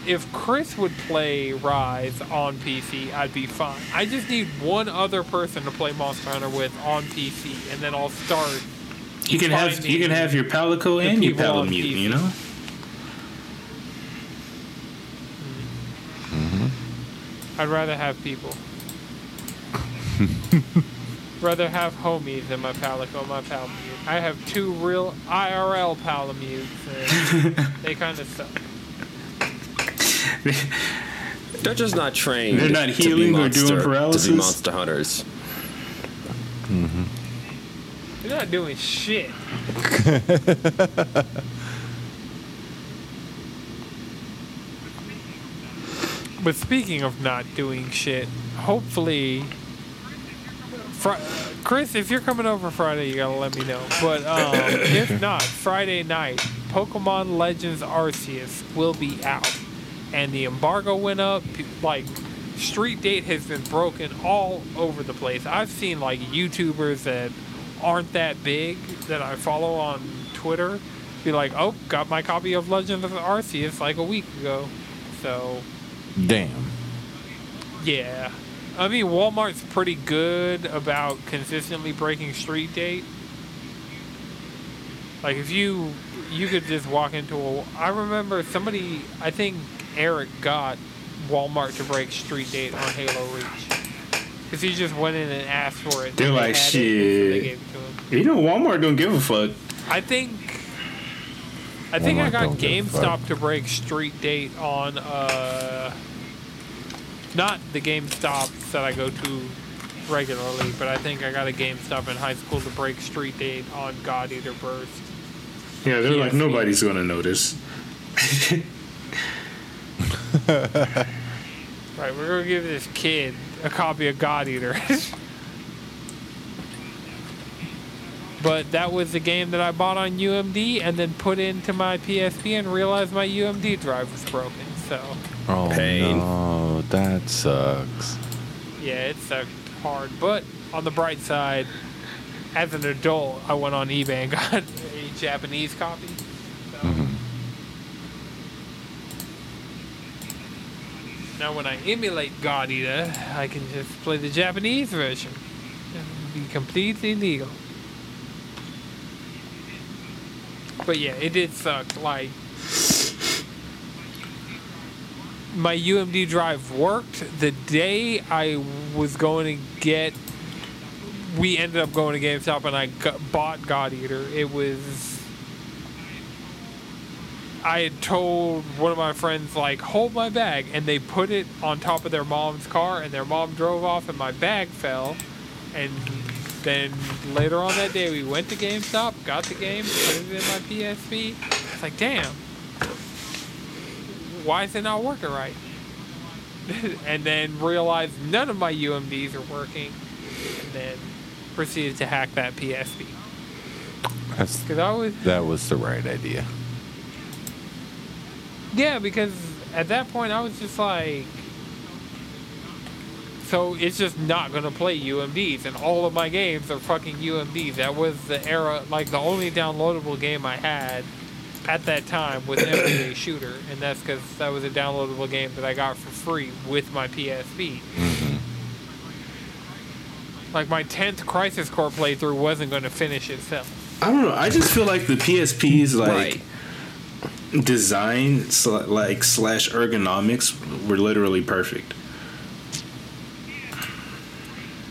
if Chris would play Rise on PC, I'd be fine. I just need one other person to play Monster Hunter with on PC, and then I'll start. You can have you can have your Palico and your Palamute. You know. Hmm. Mm-hmm. I'd rather have people. rather have homies than my Palico my Palamute. I have two real IRL Palamutes, and they kind of suck. They're just not trained. They're not to be healing or monster, doing To paralysis? be monster hunters. Mm-hmm. They're not doing shit. but speaking of not doing shit, hopefully, Fri- Chris, if you're coming over Friday, you gotta let me know. But um, if not, Friday night, Pokemon Legends Arceus will be out, and the embargo went up. Like, street date has been broken all over the place. I've seen like YouTubers that aren't that big that I follow on Twitter be like, "Oh, got my copy of Legends of Arceus like a week ago." So Damn. yeah. I mean, Walmart's pretty good about consistently breaking street date. Like if you you could just walk into a I remember somebody I think Eric got Walmart to break street date on Halo Reach. Cuz he just went in and asked for it. They're like, had it, so they "Shit." gave it to him. You know, Walmart don't give a fuck. I think I think I got don't give a fuck. GameStop to break street date on uh not the GameStops that I go to regularly, but I think I got a GameStop in high school to break street date on God Eater Burst. Yeah, they're like nobody's gonna notice. Right, we're gonna give this kid a copy of God Eater. but that was the game that I bought on UMD and then put into my PSP and realized my UMD drive was broken. So Oh Pain. no, that sucks. yeah, it sucked hard. But on the bright side, as an adult, I went on eBay and got a Japanese copy. So. Mhm. Now, when I emulate God Eater, I can just play the Japanese version. It'll be completely legal. But yeah, it did suck. Like, my UMD drive worked the day I was going to get. We ended up going to GameStop and I got, bought God Eater. It was. I had told one of my friends, like, hold my bag, and they put it on top of their mom's car, and their mom drove off, and my bag fell. And then later on that day, we went to GameStop, got the game, put it in my PSP. It's like, damn, why is it not working right? and then realized none of my UMDs are working, and then proceeded to hack that PSP. That's I was that was the right idea. Yeah, because at that point I was just like, so it's just not gonna play UMDs, and all of my games are fucking UMDs. That was the era, like the only downloadable game I had at that time was Everyday Shooter, and that's because that was a downloadable game that I got for free with my PSP. Mm-hmm. Like my tenth Crisis Core playthrough wasn't gonna finish itself. I don't know. I just feel like the PSP's like Right. design, sl- like slash ergonomics, were literally perfect.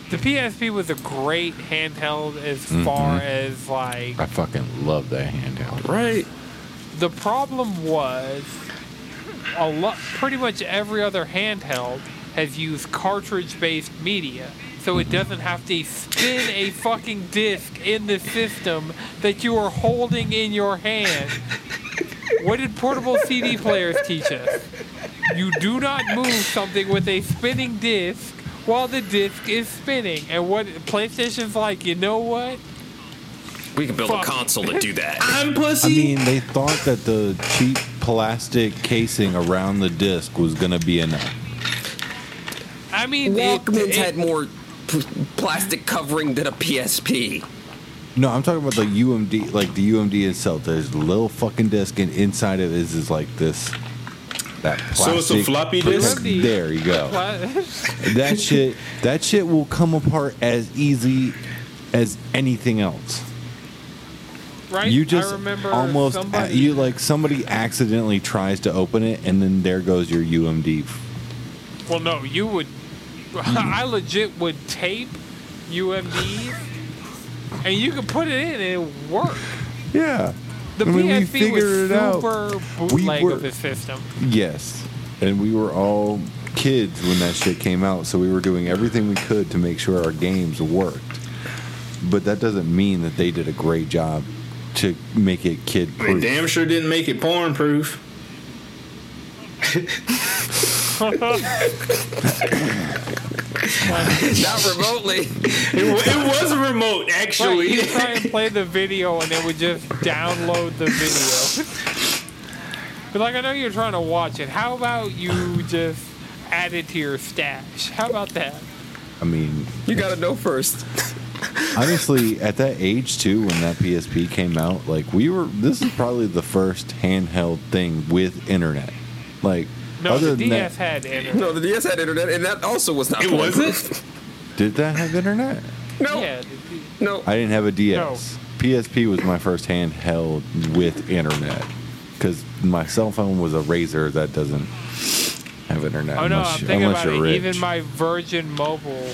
The PSP was a great handheld as mm-hmm. far as like I fucking love that handheld. Right. The problem was a lot pretty much every other handheld has used cartridge based media. So it mm-hmm. doesn't have to spin a fucking disc in the system that you are holding in your hand. What did portable cd players teach us? You do not move something with a spinning disc while the disc is spinning. And what playstation's like you know what We could build Fuck. a console to do that. I'm pussy. I mean, they thought that the cheap plastic casing around the disc was gonna be enough. i mean it- Walkmans it- had more p- plastic covering than a PSP. No, I'm talking about the UMD, like the UMD itself. There's a little fucking disc, and inside of it is, is like this. That plastic. So it's a floppy disk? There you go. That shit. That shit will come apart as easy as anything else. Right? You just I remember almost uh, somebody, you like somebody accidentally tries to open it, and then there goes your UMD. Well, no, you would. I legit would tape UMDs, and you could put it in and it would work. Yeah. The I mean, we was super We bootleg were- of the system. Yes. And we were all kids when that shit came out, so we were doing everything we could to make sure our games worked. But that doesn't mean that they did a great job to make it kid They proof. damn sure didn't make it porn proof. Not remotely. It, wa- it was remote, Right, actually. you try and play the video, and it would just download the video. but like, I know you're trying to watch it. How about you just add it to your stash? How about that? I mean, You gotta know first. honestly, at that age too, when that PSP came out, like we were. This is probably the first handheld thing with internet. Like, No, other the than DS that, had internet. No, the DS had internet, and that also was not. It wasn't? did that have internet? No, Yeah, no. I didn't have a DS. PSP was my first handheld with internet because my cell phone was a Razr that doesn't have internet. Oh no, unless, I'm thinking about it. rich. Even my Virgin Mobile,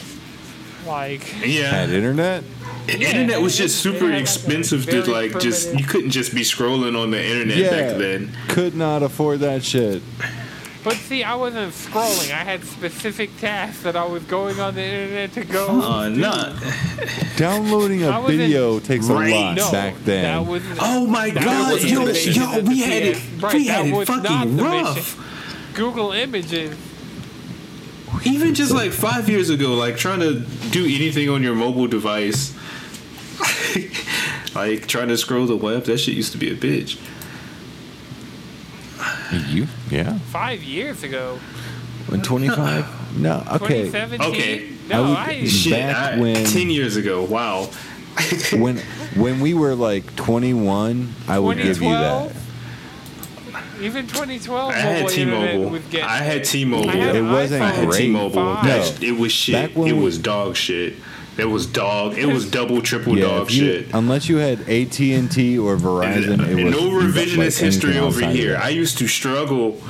like had Yeah. internet. internet was just super had, like, a expensive to very like just you couldn't just be scrolling on the internet yeah, back then. could not afford that shit. But see, I wasn't scrolling. I had specific tasks that I was going on the internet to go. Uh, nah. Downloading I a wasn't- video takes a lot no, back then. That was Oh my that god, yo, yo, we had it, Right, we had it fucking rough. mission. Google Images. Even just like five years ago, like trying to do anything on your mobile device, like trying to scroll the web, that shit used to be a bitch. you? Yeah. Five years ago. When 25? No. Okay. 2017. Okay. No, I would- I. Shit, Back I- when- ten years ago, wow. when when we were like 21, I would give you that. 2012? Even 2012, I had mobile internet T-Mobile. was getting I had T-Mobile. I had It wasn't I iPhone had great. T-Mobile. five. That, it was Back shit. when It we- was dog shit. It was dog. It was double, triple Yeah, dog if you- shit. unless you had AT and T or Verizon, it was no like revisionist history over here. I used to struggle.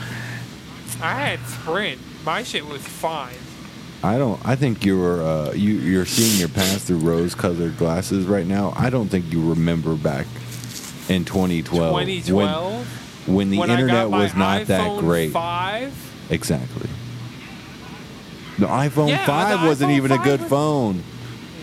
I had Sprint. My shit was fine. I don't. I think you were. Uh, you you're seeing your past through rose-colored glasses right now. I don't think you remember back in 2012 when 2012. When the when I internet got my was not that great. 5. Exactly. The iPhone Yeah, 5 the wasn't iPhone even a good was- phone.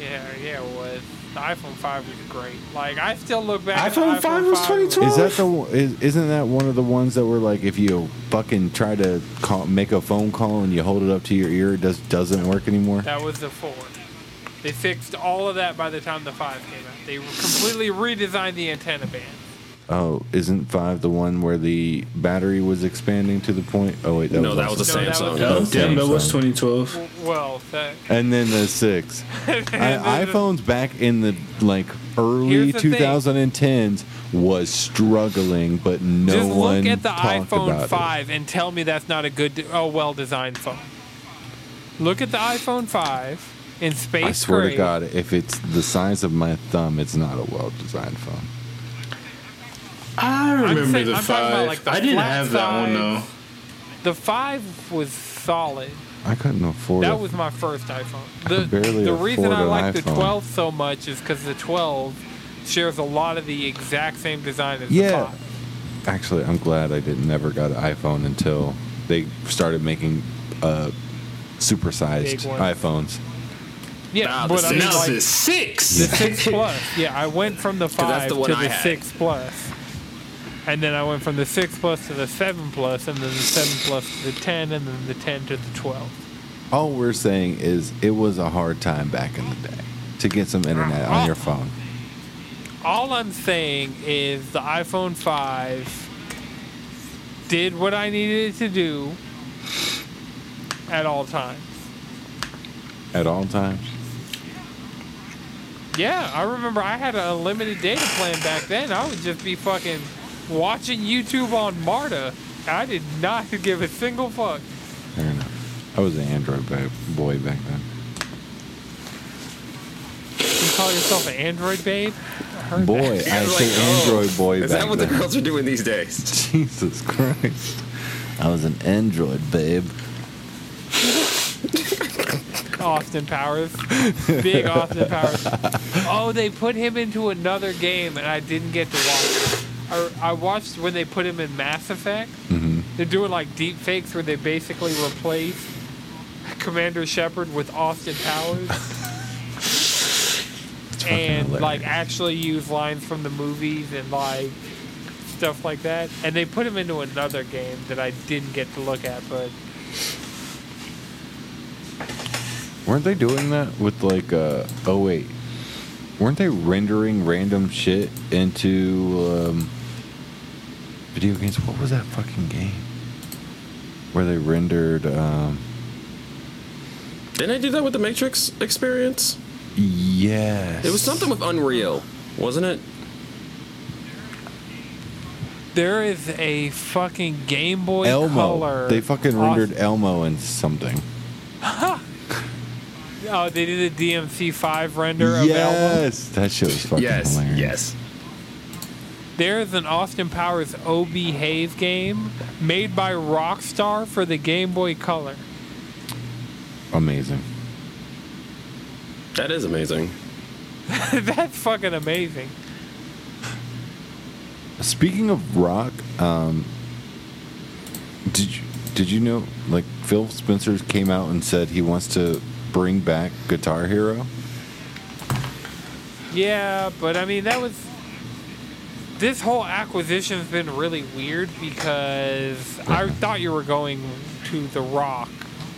Yeah, yeah, it was. The iPhone 5 was great. Like, I still look back at the iPhone 5 was 2012? Is that the one- is, isn't that one of the ones that were like if you fucking try to call, make a phone call and you hold it up to your ear, it does doesn't work anymore? That was the 4. They fixed all of that by the time the 5 came out. They completely redesigned the antenna band. Oh, isn't five the one where the battery was expanding to the point? Oh wait, that No, was that was a No, that Samsung. was- damn, that was 2012. Well, that, And then the six. I, iPhones back in the like early Here's the 2010s was struggling, but no just one look at the talked iPhone about 5 and tell me that's not a good, oh, well designed phone. Look at the iPhone 5 in space. I swear gray. to God, if it's the size of my thumb, it's not a well-designed phone. I remember saying- the I'm talking about, five. like, the I didn't have that one though. The 5 was solid. I couldn't afford That a- was my first iPhone. I The, could barely the reason I like the 12 so much is because the 12 shares a lot of the exact same design as Yeah. the 5. Actually, I'm glad I didn't never got an iPhone until they started making uh, supersized iPhones. Yeah, Ah, the but I mean, six. Now like, it's six. the 6 Plus. Yeah, I went from the 5 that's the to I the had. 6 Plus. And then I went from the 6 Plus to the 7 Plus, and then the 7 Plus to the 10, and then the 10 to the 12. All we're saying is it was a hard time back in the day to get some internet on your phone. All I'm saying is the iPhone 5 did what I needed it to do at all times. At all times. Yeah, I remember I had a limited data plan back then. I would just be fucking watching YouTube on MARTA. I did not give a single fuck. Fair enough. I was an Android ba- boy back then. You call yourself an Android babe? I Boy. I was say like, oh, Android boy Is back that what the girls are doing these days? Jesus Christ. I was an Android babe. Austin Powers. Big Austin Powers. Oh, they put him into another game and I didn't get to watch. I, I watched when they put him in Mass Effect. hmm They're doing like deep fakes where they basically replace Commander Shepard with Austin Powers. and like actually use lines from the movies and like stuff like that. And they put him into another game that I didn't get to look at, but Weren't they doing that with like uh oh wait. Weren't they rendering random shit into um video games? What was that fucking game? Where they rendered um Didn't I do that with the Matrix experience? yes. It was something with Unreal, wasn't it? there is a fucking Game Boy Elmo. Color. They fucking Aus- rendered Elmo in something. Oh, they did a DMC5 render of Elmo. yes, that shit was fucking yes, hilarious. yes. There's an Austin Powers O Behave game made by Rockstar for the Game Boy Color. Amazing. That is amazing. That's fucking amazing. Speaking of rock, um, did you did you know like Phil Spencer came out and said he wants to bring back Guitar Hero? Yeah, but I mean that was this whole acquisition's been really weird because I thought you were going to The Rock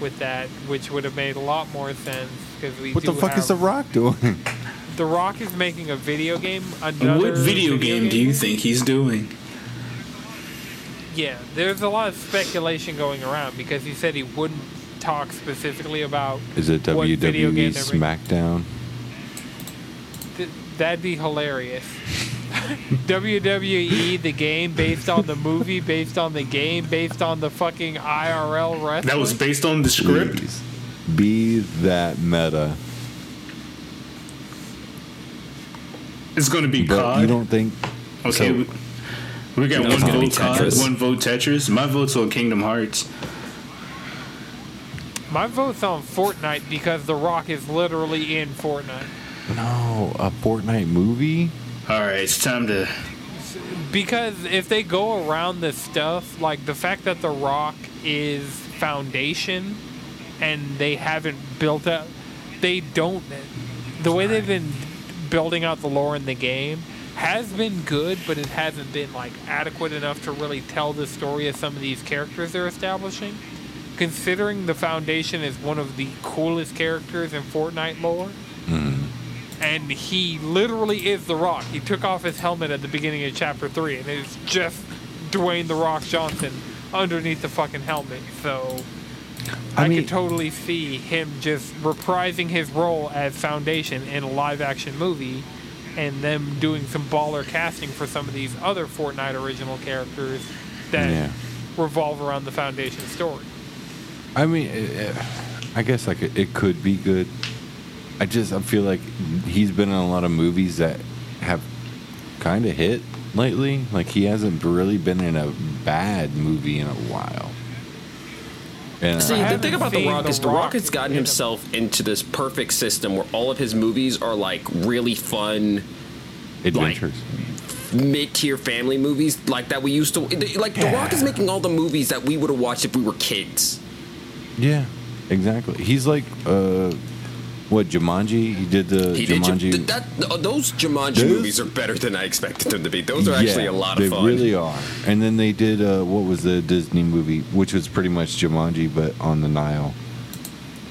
with that, which would have made a lot more sense because we. What the fuck is The Rock doing? The Rock is making a video game. Another What video game do you think he's doing? Yeah, there's a lot of speculation going around because he said he wouldn't talk specifically about. Is it what video WWE game. SmackDown? Th- that'd be hilarious. WWE, the game based on the movie, based on the game, based on the fucking IRL wrestling. That was based on the script. Please. Be that meta. It's going to be But COD. you don't think okay, so- we, we got one it's gonna be vote COD, Tetris. one vote Tetris. My vote's on Kingdom Hearts. My vote's on Fortnite because The Rock is literally in Fortnite. no a Fortnite movie? All right, it's time to. Because if they go around this stuff, like the fact that The Rock is Foundation and they haven't built up, they don't. The way they've been building out the lore in the game has been good, but it hasn't been like adequate enough to really tell the story of some of these characters they're establishing. Considering the Foundation is one of the coolest characters in Fortnite lore, hmm. And he literally is The Rock. He took off his helmet at the beginning of chapter three, and it's just Dwayne The Rock Johnson underneath the fucking helmet. So I I, mean- could totally see him just reprising his role as Foundation in a live action movie, and them doing some baller casting for some of these other Fortnite original characters that Yeah. revolve around the Foundation story. I mean, it, I guess like it, it could be good. I just I feel like he's been in a lot of movies that have kind of hit lately. Like he hasn't really been in a bad movie in a while. And See, I the thing about The Rock The is The Rock Rock has gotten himself into this perfect system where all of his movies are like really fun, adventures. mid-tier family movies like that we used to. Like The Rock is making all the movies that we would have watched if we were kids. yeah, exactly. He's like uh, what Jumanji? He did the He Jumanji. Jum- that, those Jumanji Those- movies are better than I expected them to be. Those are actually Yeah, a lot they of fun. They really are. And then they did uh, what was the Disney movie, which was pretty much Jumanji but on the Nile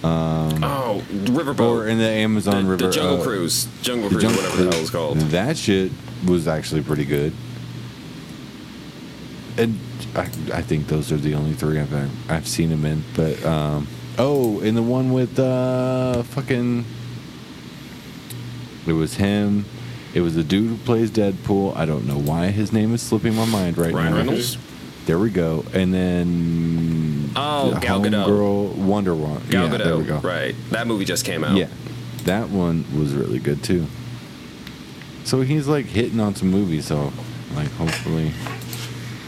oh, Riverboat. or in the Amazon the, River. the Jungle uh, Cruise. Jungle Cruise, Jungle whatever the hell Cruise. it's called. That shit was actually pretty good. And I, I think those are the only three I've I've seen him in. But um, oh, and the one with uh, fucking, it was him. It was the dude who plays Deadpool. I don't know why his name is slipping my mind right Ryan now. Reynolds? There we go. And then Oh, the Gal Gadot. Homegirl Wonder Woman. Gal yeah, Gadot, there we go. right? That movie just came out. Yeah, that one was really good too. So he's like hitting on some movies. So like hopefully,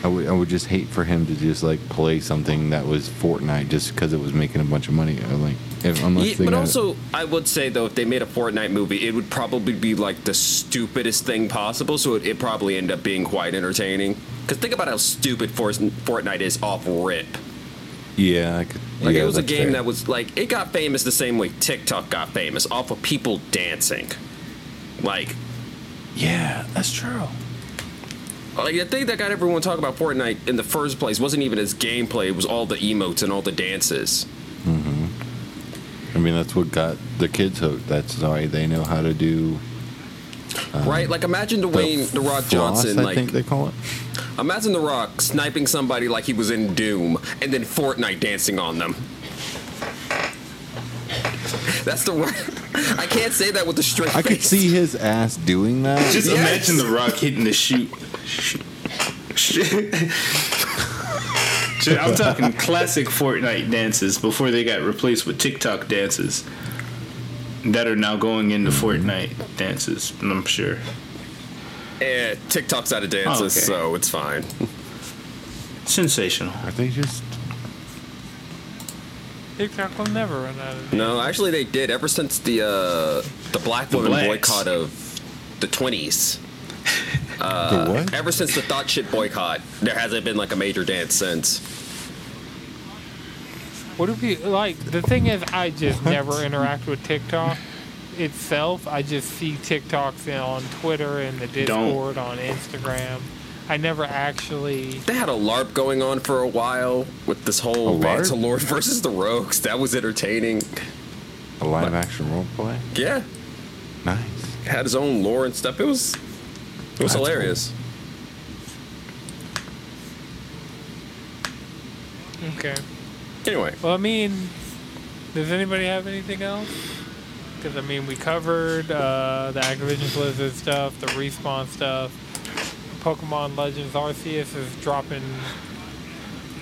I would I would just hate for him to just like play something that was Fortnite just because it was making a bunch of money. I like if, unless Yeah, but also, I would say though, if they made a Fortnite movie, it would probably be like the stupidest thing possible. So it, it probably end up being quite entertaining. Because think about how stupid For- Fortnite is off rip. yeah, I could, Like yeah, it was a game fair. that was like it got famous the same way TikTok got famous off of people dancing. Like, yeah, that's true. Like the thing that got everyone talking about Fortnite in the first place wasn't even its gameplay; it was all the emotes and all the dances. Mm-hmm. I mean, that's what got the kids hooked. That's why they know how to do right? Like imagine the Dwayne the Rock floss, Johnson, I like think they call it. Imagine The Rock sniping somebody like he was in Doom and then Fortnite dancing on them. That's the right. I can't say that with a straight I face. could see his ass doing that. Just Yes. imagine the Rock hitting the shoot. I'm talking classic Fortnite dances before they got replaced with TikTok dances that are now going into mm-hmm. Fortnite dances, I'm sure. Eh, TikTok's out of dances, oh, okay. so it's fine. Sensational. Are they just. TikTok will never run out of. No, actually, they did. Ever since the, uh, the black the woman blacks. boycott of the 20s uh, ever since the thought shit boycott, there hasn't been like a major dance since. What do we like? The thing is, I just what? never interact with TikTok itself. I just see TikToks on Twitter and the Discord Don't. on Instagram. I never actually. They had a LARP going on for a while with this whole Lord versus the Rogues. That was entertaining. A live action role play. Yeah. Nice. Had his own lore and stuff. It was it was That's hilarious. Okay. Anyway, Well, I mean, does anybody have anything else? Because I mean, we covered uh, the Activision Blizzard stuff, the respawn stuff. Pokemon Legends Arceus is dropping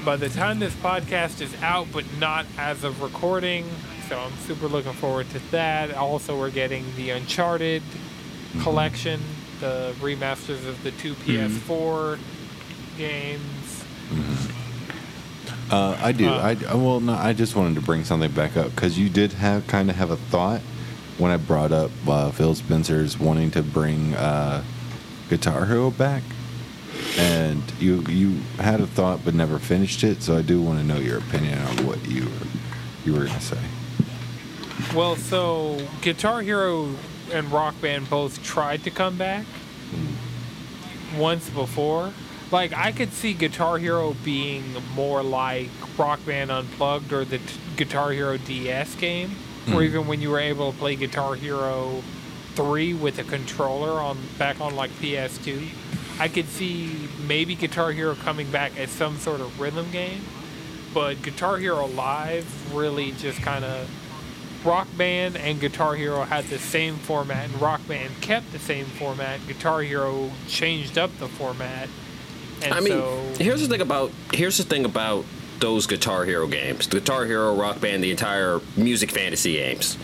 by the time this podcast is out, but not as of recording. So I'm super looking forward to that. Also, we're getting the Uncharted collection, the remasters of the two PS4 games. Uh, I do. Uh, I I- well, no. I just wanted to bring something back up because you did have kind of have a thought when I brought up uh, Phil Spencer's wanting to bring uh, Guitar Hero back, and you you had a thought but never finished it. So I do want to know your opinion on what you were, you were gonna say. Well, so Guitar Hero and Rock Band both tried to come back once before. Like I could see Guitar Hero being more like Rock Band Unplugged or the t- Guitar Hero DS game, or hmm. even when you were able to play Guitar Hero 3 with a controller on back on like PS2. I could see maybe Guitar Hero coming back as some sort of rhythm game, but Guitar Hero Live really just kind of Rock Band and Guitar Hero had the same format, and Rock Band kept the same format. Guitar Hero changed up the format, and I mean, so here's the thing about here's the thing about those Guitar Hero games, Guitar Hero, Rock Band, the entire music fantasy games.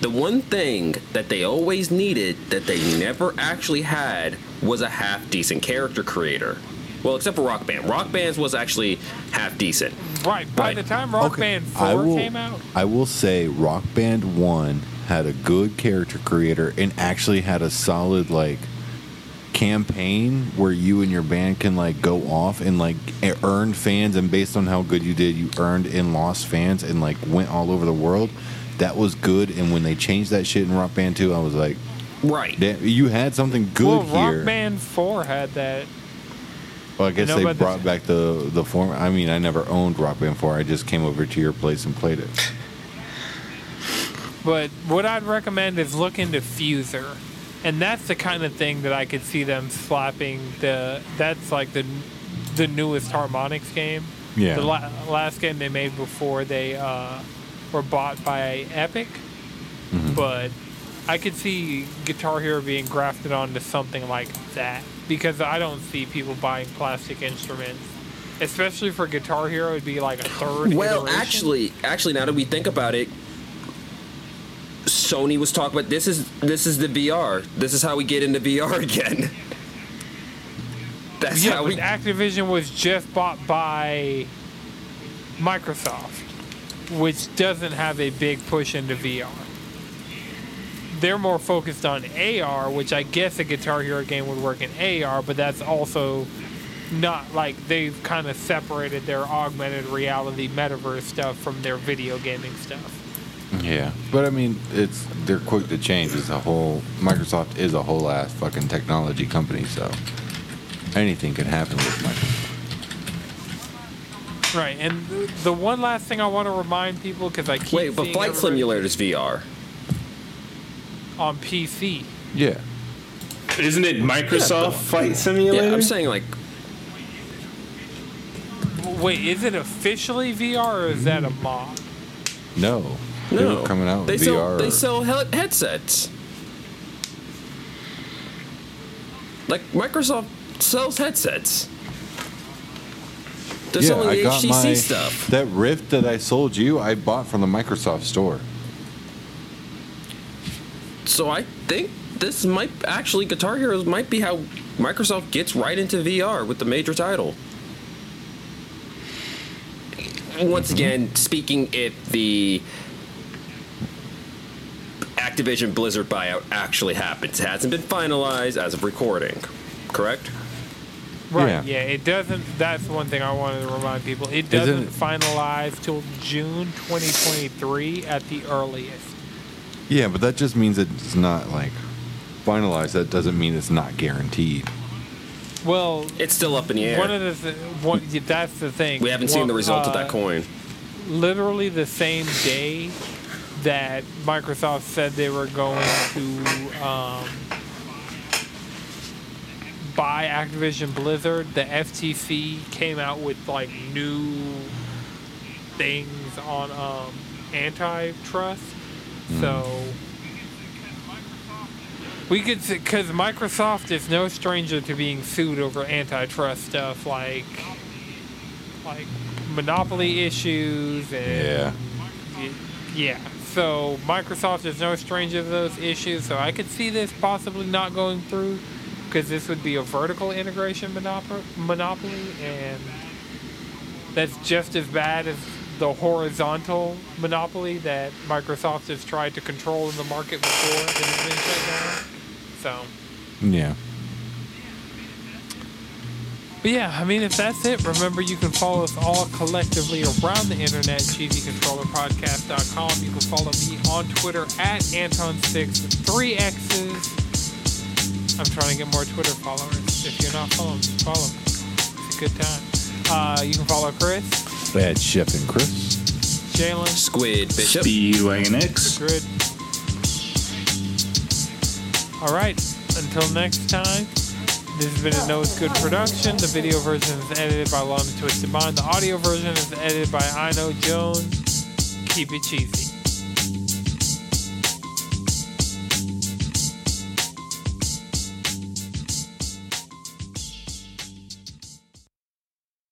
The one thing that they always needed that they never actually had was a half decent character creator. Well, except for Rock Band. Rock Band's was actually half decent. right by right. the time Rock Band I Four will, came out, I will say Rock Band 1 had a good character creator and actually had a solid like campaign where you and your band can like go off and like earn fans and based on how good you did you earned and lost fans and like went all over the world that was good and when they changed that shit in rock band 2 i was like Right. you had something good well, here Rock Band Four had that. Well i guess know they about this- brought back the the form i mean i never owned rock band 4 i just came over to your place and played it But what I'd recommend is look into Fuser, and that's the kind of thing that I could see them slapping. The that's like the the newest Harmonix game. Yeah. The la- last game they made before they uh, were bought by Epic, Mm-hmm. but I could see Guitar Hero being grafted onto something like that because I don't see people buying plastic instruments. Especially for Guitar Hero, it'd be like a third. Well, iteration. actually, actually, now that we think about it, Sony was talking about this is this is the VR. This is how we get into VR again. That's Yeah, how we. Activision was just bought by Microsoft, which doesn't have a big push into VR. They're more focused on AR, which I guess a Guitar Hero game would work in AR, but that's also not like they've kind of separated their augmented reality metaverse stuff from their video gaming stuff. Yeah, but I mean, it's they're quick to change. It's a whole Microsoft is a whole ass fucking technology company, so anything can happen with Microsoft. Right, and the one last thing I want to remind people because I keep Wait, but Flight everybody Simulator is VR. On PC. Yeah, Isn't it Microsoft Flight Simulator? Yeah, I'm saying like Wait, is it officially VR or is that a mod? no, they no. coming out They with sell VR. they sell he- headsets. Like Microsoft sells headsets. They're yeah, selling I the got HTC my stuff. that Rift that I sold you. I bought from the Microsoft store. So I think this might actually Guitar Heroes might be how Microsoft gets right into VR with the major title. once mm-hmm. again, speaking if the Activision Blizzard buyout actually happens, it hasn't been finalized as of recording, correct? Right. Yeah. Yeah. It doesn't. That's one thing I wanted to remind people. It doesn't Isn't- finalize till June 2023 at the earliest. Yeah, but that just means it's not like finalized. That doesn't mean it's not guaranteed. Well, It's still up in the air. one of the th- one, that's the thing. we haven't seen One- the result of uh, that coin. Literally the same day that Microsoft said they were going to um, buy Activision Blizzard, the FTC came out with like new things on um, antitrust. So we could, because Microsoft is no stranger to being sued over antitrust stuff, like like monopoly issues and Yeah. yeah. So Microsoft is no stranger to those issues. So I could see this possibly not going through because this would be a vertical integration monopoly, monopoly, and that's just as bad as the horizontal monopoly that Microsoft has tried to control in the market before and has been shut down. So. Yeah. But yeah, I mean, if that's it, remember you can follow us all collectively around the internet, cheesycontrollerpodcast.com. You can follow me on Twitter at Anton6, three X's. I'm trying to get more Twitter followers. If you're not following, follow me. It's a good time. Uh, you can follow Chris, Bad Chef and Chris. Jalen, Squid Bishop. Speedwagon X. Grid. All right, until next time. This has been a No It's Good production. The video version is edited by Lana Twisted Mind. The audio version is edited by I Know Jones. Keep it cheesy.